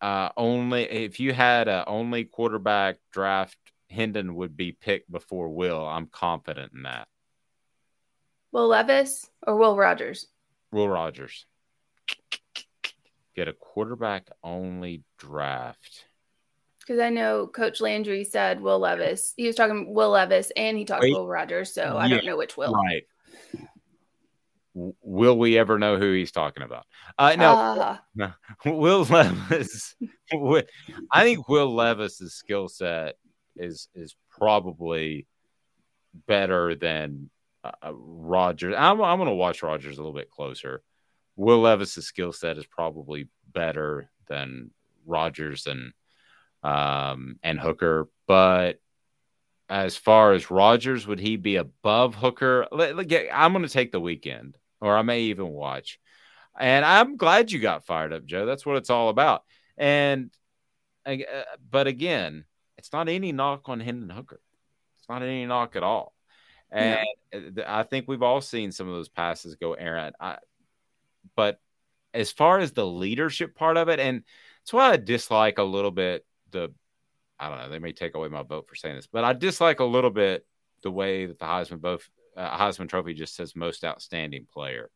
uh, only if you had a only quarterback draft, Hendon would be picked before Will. I'm confident in that. Will Levis or Will Rogers? Will Rogers. Get a quarterback only draft. Because I know Coach Landry said Will Levis. He was talking Will Levis and he talked Wait. Will Rogers. So I don't know which Will. Right. Will we ever know who he's talking about? Uh, no, Ah. no. Will Levis. I think Will Levis's skill set is is probably better than uh, uh, Rogers. I'm, I'm going to watch Rogers a little bit closer. Will Levis's skill set is probably better than Rogers and um, and Hooker, but as far as Rogers, would he be above Hooker? I'm going to take the weekend, or I may even watch. And I'm glad you got fired up, Joe. That's what it's all about. And, uh, but again, it's not any knock on Hendon Hooker. It's not any knock at all. And uh, I think we've all seen some of those passes go errant. I, but as far as the leadership part of it, and that's why I dislike a little bit the I don't know. They may take away my vote for saying this, but I dislike a little bit the way that the Heisman both uh, Heisman Trophy just says most outstanding player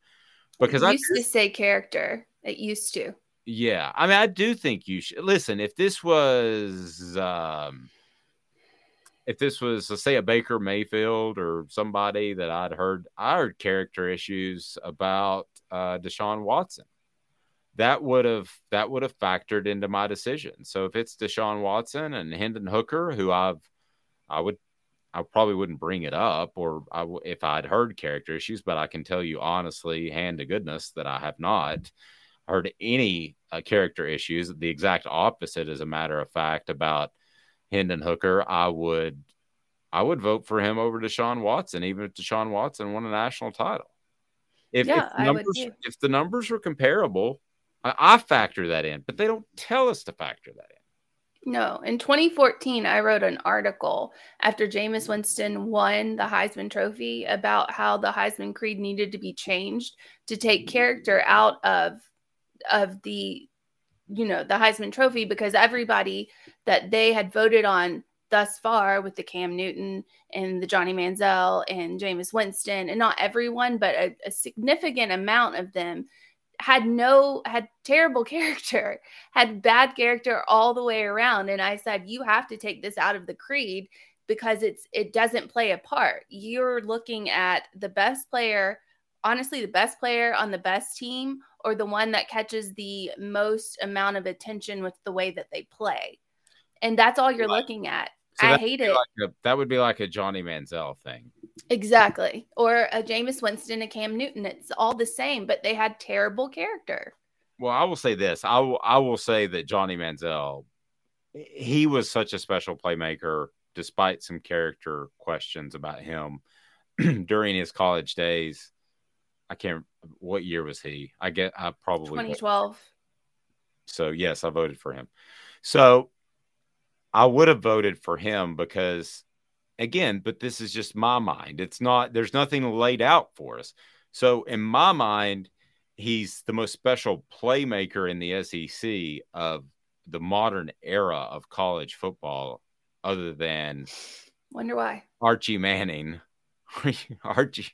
because it I used to say character. It used to. yeah, I mean I do think you should listen. If this was um, if this was say a Baker Mayfield or somebody that I'd heard I heard character issues about uh, Deshaun Watson that would have that would have factored into my decision. So if it's Deshaun Watson and Hendon Hooker, who I've I would I probably wouldn't bring it up, or I w- if I'd heard character issues, but I can tell you honestly, hand to goodness, that I have not heard any uh, character issues. The exact opposite, as a matter of fact, about Hendon Hooker. I would I would vote for him over Deshaun Watson, even if Deshaun Watson won a national title. If, Yeah, if, the I would numbers, if the numbers were comparable, I, I factor that in, but they don't tell us to factor that in. No, in 2014, I wrote an article after Jameis Winston won the Heisman Trophy about how the Heisman Creed needed to be changed to take mm-hmm. character out of of the you know the Heisman Trophy because everybody that they had voted on thus far with the Cam Newton and the Johnny Manziel and Jameis Winston and not everyone but a, a significant amount of them had no had terrible character had bad character all the way around. And i said you have to take this out of the creed because it's it doesn't play a part. You're looking at the best player honestly the best player on the best team or the one that catches the most amount of attention with the way that they play. And that's all you're looking at. So i hate it. Like a, that would be like a Johnny Manziel thing. exactly. Or a Jameis Winston a Cam Newton. It's all the same but they had terrible character. Well, I will say this. I will I will say that Johnny Manziel, he was such a special playmaker, despite some character questions about him during his college days. I can't. What year was he? I get. I probably 2012 So yes, I voted for him. So I would have voted for him because again, but this is just my mind. It's not there's nothing laid out for us. So in my mind, he's the most special playmaker in the SEC of the modern era of college football, other than wonder why Archie Manning. Archie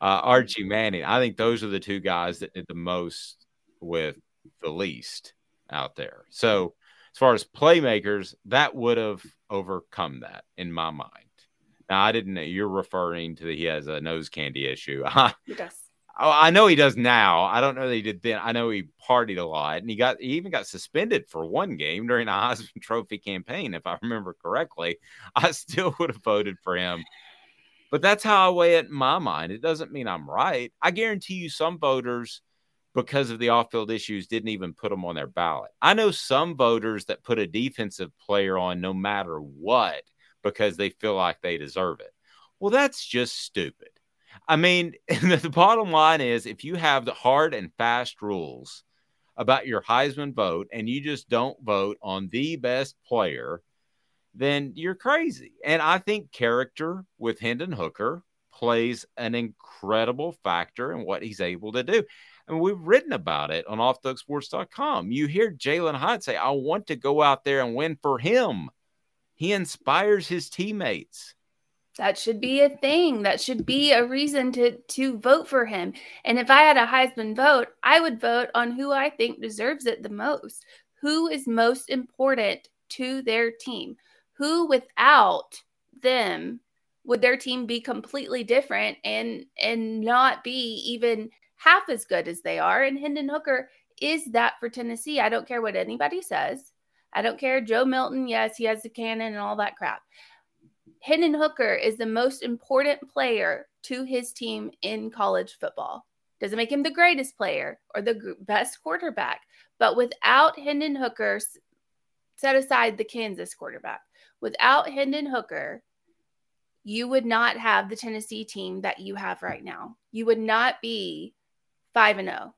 uh, Archie Manning. I think those are the two guys that did the most with the least out there. So as far as playmakers, that would have overcome that in my mind. Now I didn't know you're referring to the, he has a nose candy issue. He does. Oh, I know he does now. I don't know that he did then. I know he partied a lot, and he got he even got suspended for one game during a Heisman Trophy campaign, if I remember correctly. I still would have voted for him, but that's how I weigh it in my mind. It doesn't mean I'm right. I guarantee you, some voters, because of the off-field issues, didn't even put them on their ballot. I know some voters that put a defensive player on no matter what because they feel like they deserve it. Well, that's just stupid. I mean, the bottom line is if you have the hard and fast rules about your Heisman vote and you just don't vote on the best player, then you're crazy. And I think character with Hendon Hooker plays an incredible factor in what he's able to do. and we've written about it on offthehooksports.com. You hear Jalin Hyatt say, I want to go out there and win for him. He inspires his teammates. That should be a thing. That should be a reason to to vote for him. And if I had a Heisman vote, I would vote on who I think deserves it the most. Who is most important to their team? Who without them would their team be completely different and and not be even half as good as they are? And Hendon Hooker is that for Tennessee. I don't care what anybody says. I don't care. Joe Milton, yes, he has the cannon and all that crap. Hendon Hooker is the most important player to his team in college football. Doesn't make him the greatest player or the best quarterback, but without Hendon Hooker, set aside the Kansas quarterback, without Hendon Hooker, you would not have the Tennessee team that you have right now. You would not be 5 and oh.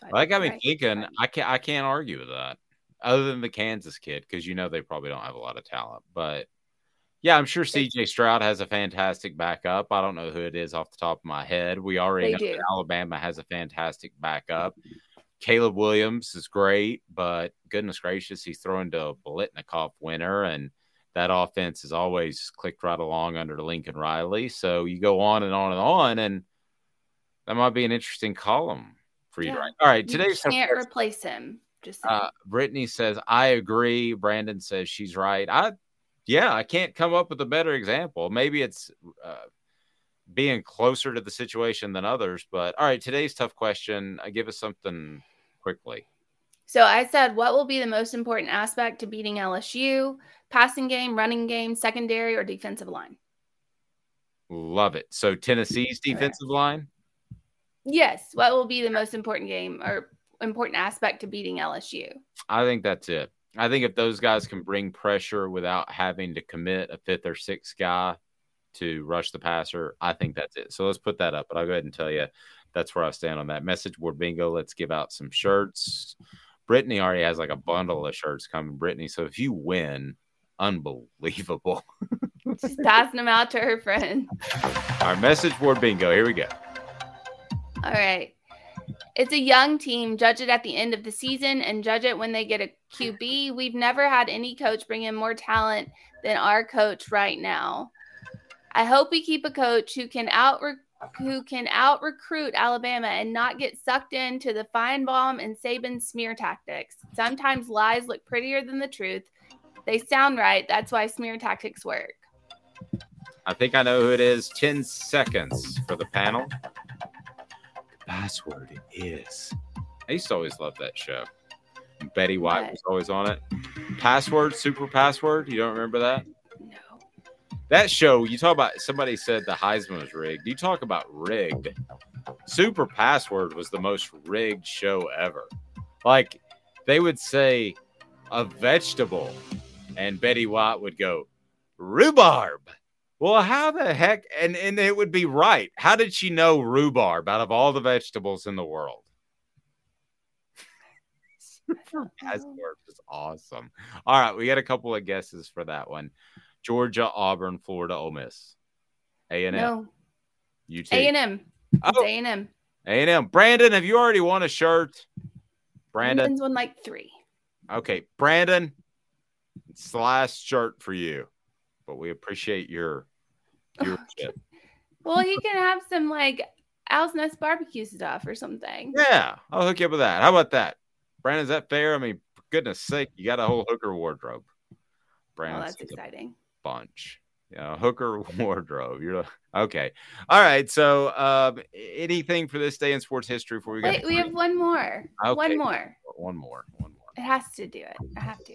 0. That got me Right. thinking. I can't. I can't argue with that. Other than the Kansas kid, because you know they probably don't have a lot of talent. But yeah, I'm sure C.J. Stroud has a fantastic backup. I don't know who it is off the top of my head. We already They know do. that Alabama has a fantastic backup. Caleb Williams is great, but goodness gracious, he's throwing to a Biletnikoff winner, and that offense has always clicked right along under Lincoln Riley. So you go on and on and on, and that might be an interesting column for you. to Yeah. write. All right, You today's can't replace him. Just uh, Brittany says, I agree. Brandon says she's right. I, yeah, I can't come up with a better example. Maybe it's uh, being closer to the situation than others. But all right, today's tough question. Uh, give us something quickly. So I said, what will be the most important aspect to beating LSU? Passing game, running game, secondary, or defensive line? Love it. So Tennessee's oh, defensive line. Yes. What will be the most important game or important aspect to beating LSU? I think that's it. I think if those guys can bring pressure without having to commit a fifth or sixth guy to rush the passer, I think that's it. So let's put that up. But I'll go ahead and tell you that's where I stand on that. Message board bingo. Let's give out some shirts. Brittany already has like a bundle of shirts coming, Brittany. So if you win, unbelievable. She's passing them out to her friends. Our message board bingo. Here we go. All right. It's a young team. Judge it at the end of the season and judge it when they get a QB. We've never had any coach bring in more talent than our coach right now. I hope we keep a coach who can out who can out recruit Alabama and not get sucked into the Finebaum and Saban smear tactics. Sometimes lies look prettier than the truth. They sound right. That's why smear tactics work. I think I know who it is. 10 seconds for the panel. The password is. I used to always love that show. Betty White What? was always on it. Password, super password. You don't remember that? That show, you talk about somebody said the Heisman was rigged. You talk about rigged. Super password was the most rigged show ever. Like they would say a vegetable, and Betty White would go, rhubarb. Well, how the heck? And and it would be right. How did she know rhubarb out of all the vegetables in the world? Password was awesome. All right, we got a couple of guesses for that one. Georgia, Auburn, Florida, Ole Miss, A and M, No. UT, A and M. Oh. It's A and M. A and M. Brandon, have you already won a shirt? Brandon, Brandon's won like three. Okay, Brandon, it's the last shirt for you, but we appreciate your viewership. Well, you can have some like Owl's Nest barbecue stuff or something. yeah, I'll hook you up with that. How about that, Brandon? Is that fair? I mean, goodness sake, you got a whole hooker wardrobe. Oh, Brandon, that's exciting. Bunch. Yeah, hooker wardrobe. You're okay. All right. So, um, anything for this day in sports history before we go? Wait, we have one more. Okay. One more. One more. One more. It has to do it. I have to.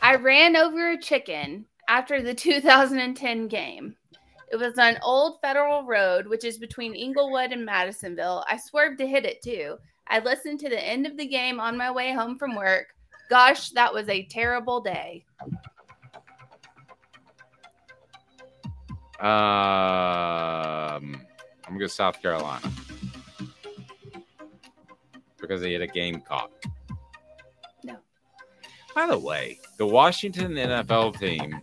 I ran over a chicken after the 2010 game. It was on Old Federal Road, which is between Englewood and Madisonville. I swerved to hit it too. I listened to the end of the game on my way home from work. Gosh, that was a terrible day. Um, I'm gonna go South Carolina because they had a Gamecock. No. By the way, the Washington NFL team,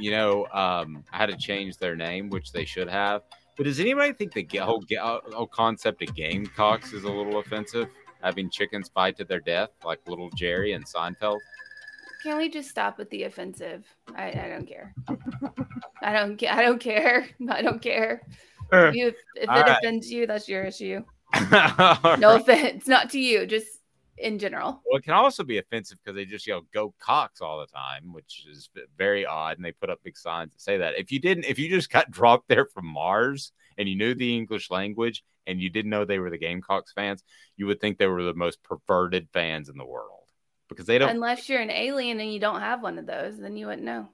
you know, um, had to change their name, which they should have But does anybody think the whole, whole concept of Gamecocks is a little offensive? Having chickens fight to their death, like little Jerry and Seinfeld. Can we just stop with the offensive? I, I don't care. I don't ca- I don't care. I don't care. You, if, if it right. offends you, that's your issue. No right. offense, not to you, just in general. Well, it can also be offensive because they just yell "Go Cox" all the time, which is very odd, and they put up big signs that say that. If you didn't, if you just got dropped there from Mars and you knew the English language and you didn't know they were the Gamecocks fans, you would think they were the most perverted fans in the world because they don't. Unless you're an alien and you don't have one of those, then you wouldn't know.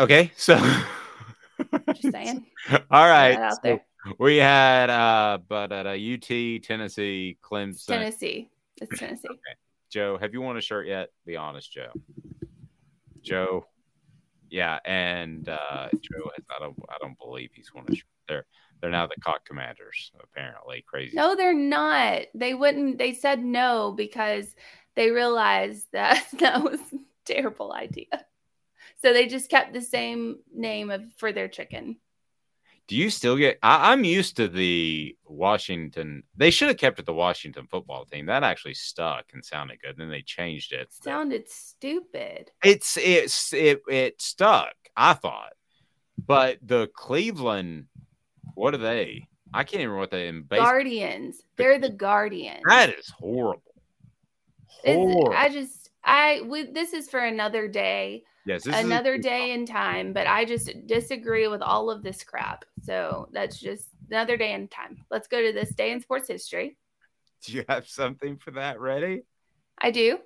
Okay, so Just saying. all right, so there. we had uh, but at uh, UT, Tennessee, Clemson, Tennessee. It's Tennessee. Joe, have you won a shirt yet? Be honest, Joe. Joe, yeah, and uh, Joe, I don't, I don't believe he's won a shirt. They're, they're now the cock commanders. Apparently, crazy. No, they're not. They wouldn't. They said no because they realized that that was a terrible idea. So they just kept the same name of for their chicken. Do you still get? I, I'm used to the Washington. They should have kept it the Washington football team. That actually stuck and sounded good. Then they changed it. Sounded stupid. It's it's it it stuck. I thought, but the Cleveland, what are they? I can't even remember what they in baseball. Guardians. They're the Guardians. That is horrible. Horrible. I just I we, this is for another day. Yes, this is- another day in time, but I just disagree with all of this crap. So that's just another day in time. Let's go to this day in sports history. Do you have something for that ready? I do.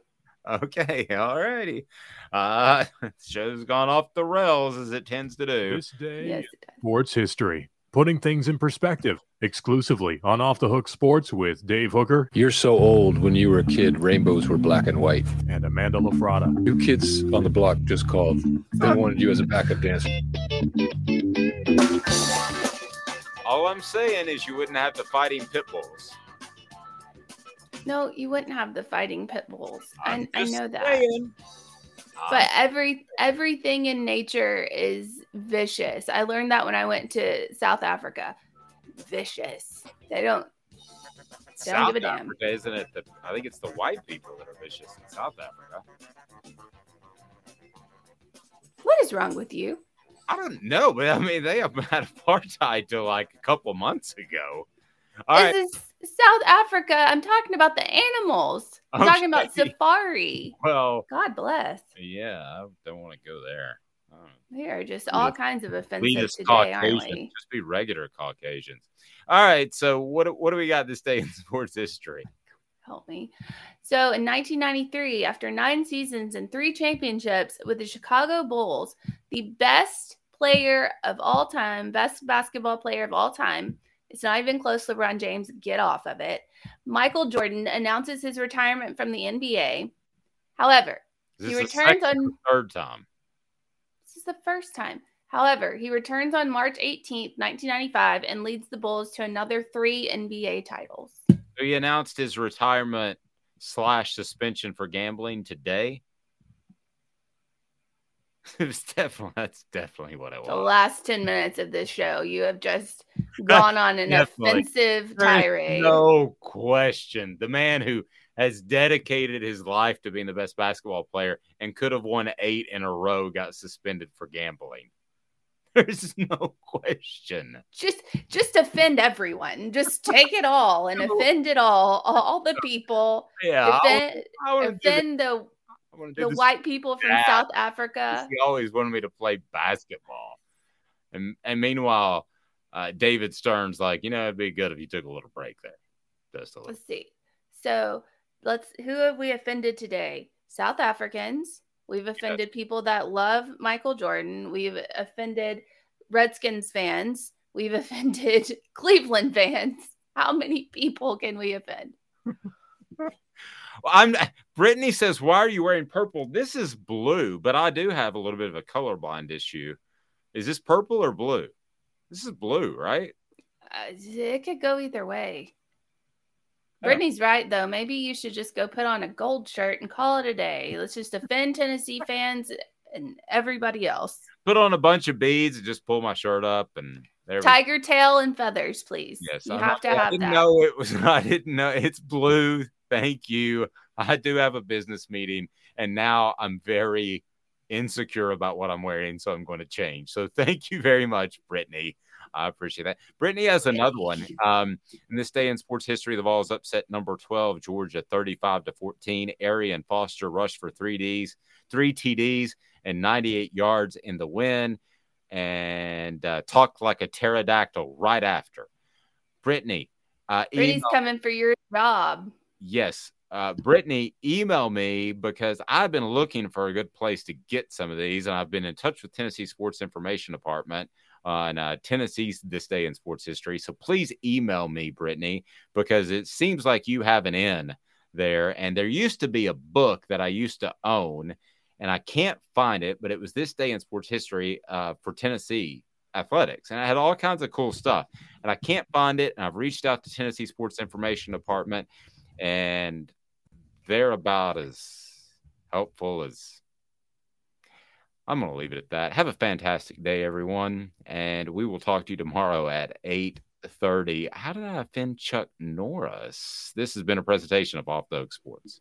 Okay, all righty. Uh, show's gone off the rails as it tends to do. This day, Yes, sports history, putting things in perspective, exclusively on Off the Hook Sports with Dave Hooker You're so old. When you were a kid, rainbows were black and white. and Amanda LaFratta. New kids on the block just called. They wanted you as a backup dancer. All I'm saying is you wouldn't have the fighting pit bulls. No, you wouldn't have the fighting pit bulls. I, I know that. saying. But ah. every everything in nature is vicious. I learned that when I went to South Africa. Vicious. They don't they don't South give a damn. Africa, isn't it? The, I think it's the white people that are vicious in South Africa. What is wrong with you? I don't know, but I mean, they have had apartheid till like a couple months ago. All right. this is South Africa. I'm talking about the animals. I'm talking about safari. Well, God bless. yeah, I don't want to go there. Um, we are just all kinds of offensive just today, aren't we? just be regular Caucasians. All right, so what what do we got this day in sports history? Help me. So in 1993, after nine seasons and three championships with the Chicago Bulls, the best player of all time, best basketball player of all time, it's not even close, LeBron James, get off of it. Michael Jordan announces his retirement from the NBA. However, he returns on third time. This is the first time. However, he returns on March 18th, 1995, and leads the Bulls to another three NBA titles. He announced his retirement slash suspension for gambling today. it was definitely that's definitely what it was. The last 10 minutes of this show, you have just gone on an offensive tirade. No question. The man who has dedicated his life to being the best basketball player and could have won eight in a row got suspended for gambling. There's no question. Just just offend everyone. Just take it all and offend it all. All the people. Yeah, I Offend, I wanna do the- offend the, the white people from dad. South Africa. He always wanted me to play basketball. And and meanwhile, uh, David Stern's like, you know, it'd be good if you took a little break there. Just a little. Let's see. So let's who have we offended today? South Africans. We've offended people that love Michael Jordan. We've offended Redskins fans. We've offended Cleveland fans. How many people can we offend? Well, I'm Brittany says, Why are you wearing purple? This is blue, but I do have a little bit of a colorblind issue. Is this purple or blue? This is blue, right? Uh, it could go either way. Oh. Brittany's right though. Maybe you should just go put on a gold shirt and call it a day. Let's just offend Tennessee fans and everybody else. Put on a bunch of beads and just pull my shirt up and there. we- Tiger tail and feathers, please. Yes, you I'm- have to I have didn't that. know it was. I didn't know it's blue. Thank you. I do have a business meeting, and now I'm very insecure about what I'm wearing, so I'm going to change. So thank you very much, Brittany. I appreciate that. Brittany has another one. Um, in this day in sports history, the Vols upset number 12, Georgia, 35 to 14. Arian Foster rushed for three Ds, three TDs, and 98 yards in the win, and uh, talked like a pterodactyl right after. Brittany, uh, Brittany's email- coming for your job. Yes. Uh, Brittany, email me because I've been looking for a good place to get some of these, and I've been in touch with Tennessee Sports Information Department on uh, Tennessee's This Day in Sports History. So please email me, Brittany, because it seems like you have an in there. And there used to be a book that I used to own, and I can't find it, but it was This Day in Sports History uh, for Tennessee athletics and I had all kinds of cool stuff and I can't find it and I've reached out to Tennessee Sports Information Department and they're about as helpful as I'm going to leave it at that. Have a fantastic day everyone and we will talk to you tomorrow at 8:30. How did I offend Chuck Norris? This has been a presentation of Off the Hook Sports.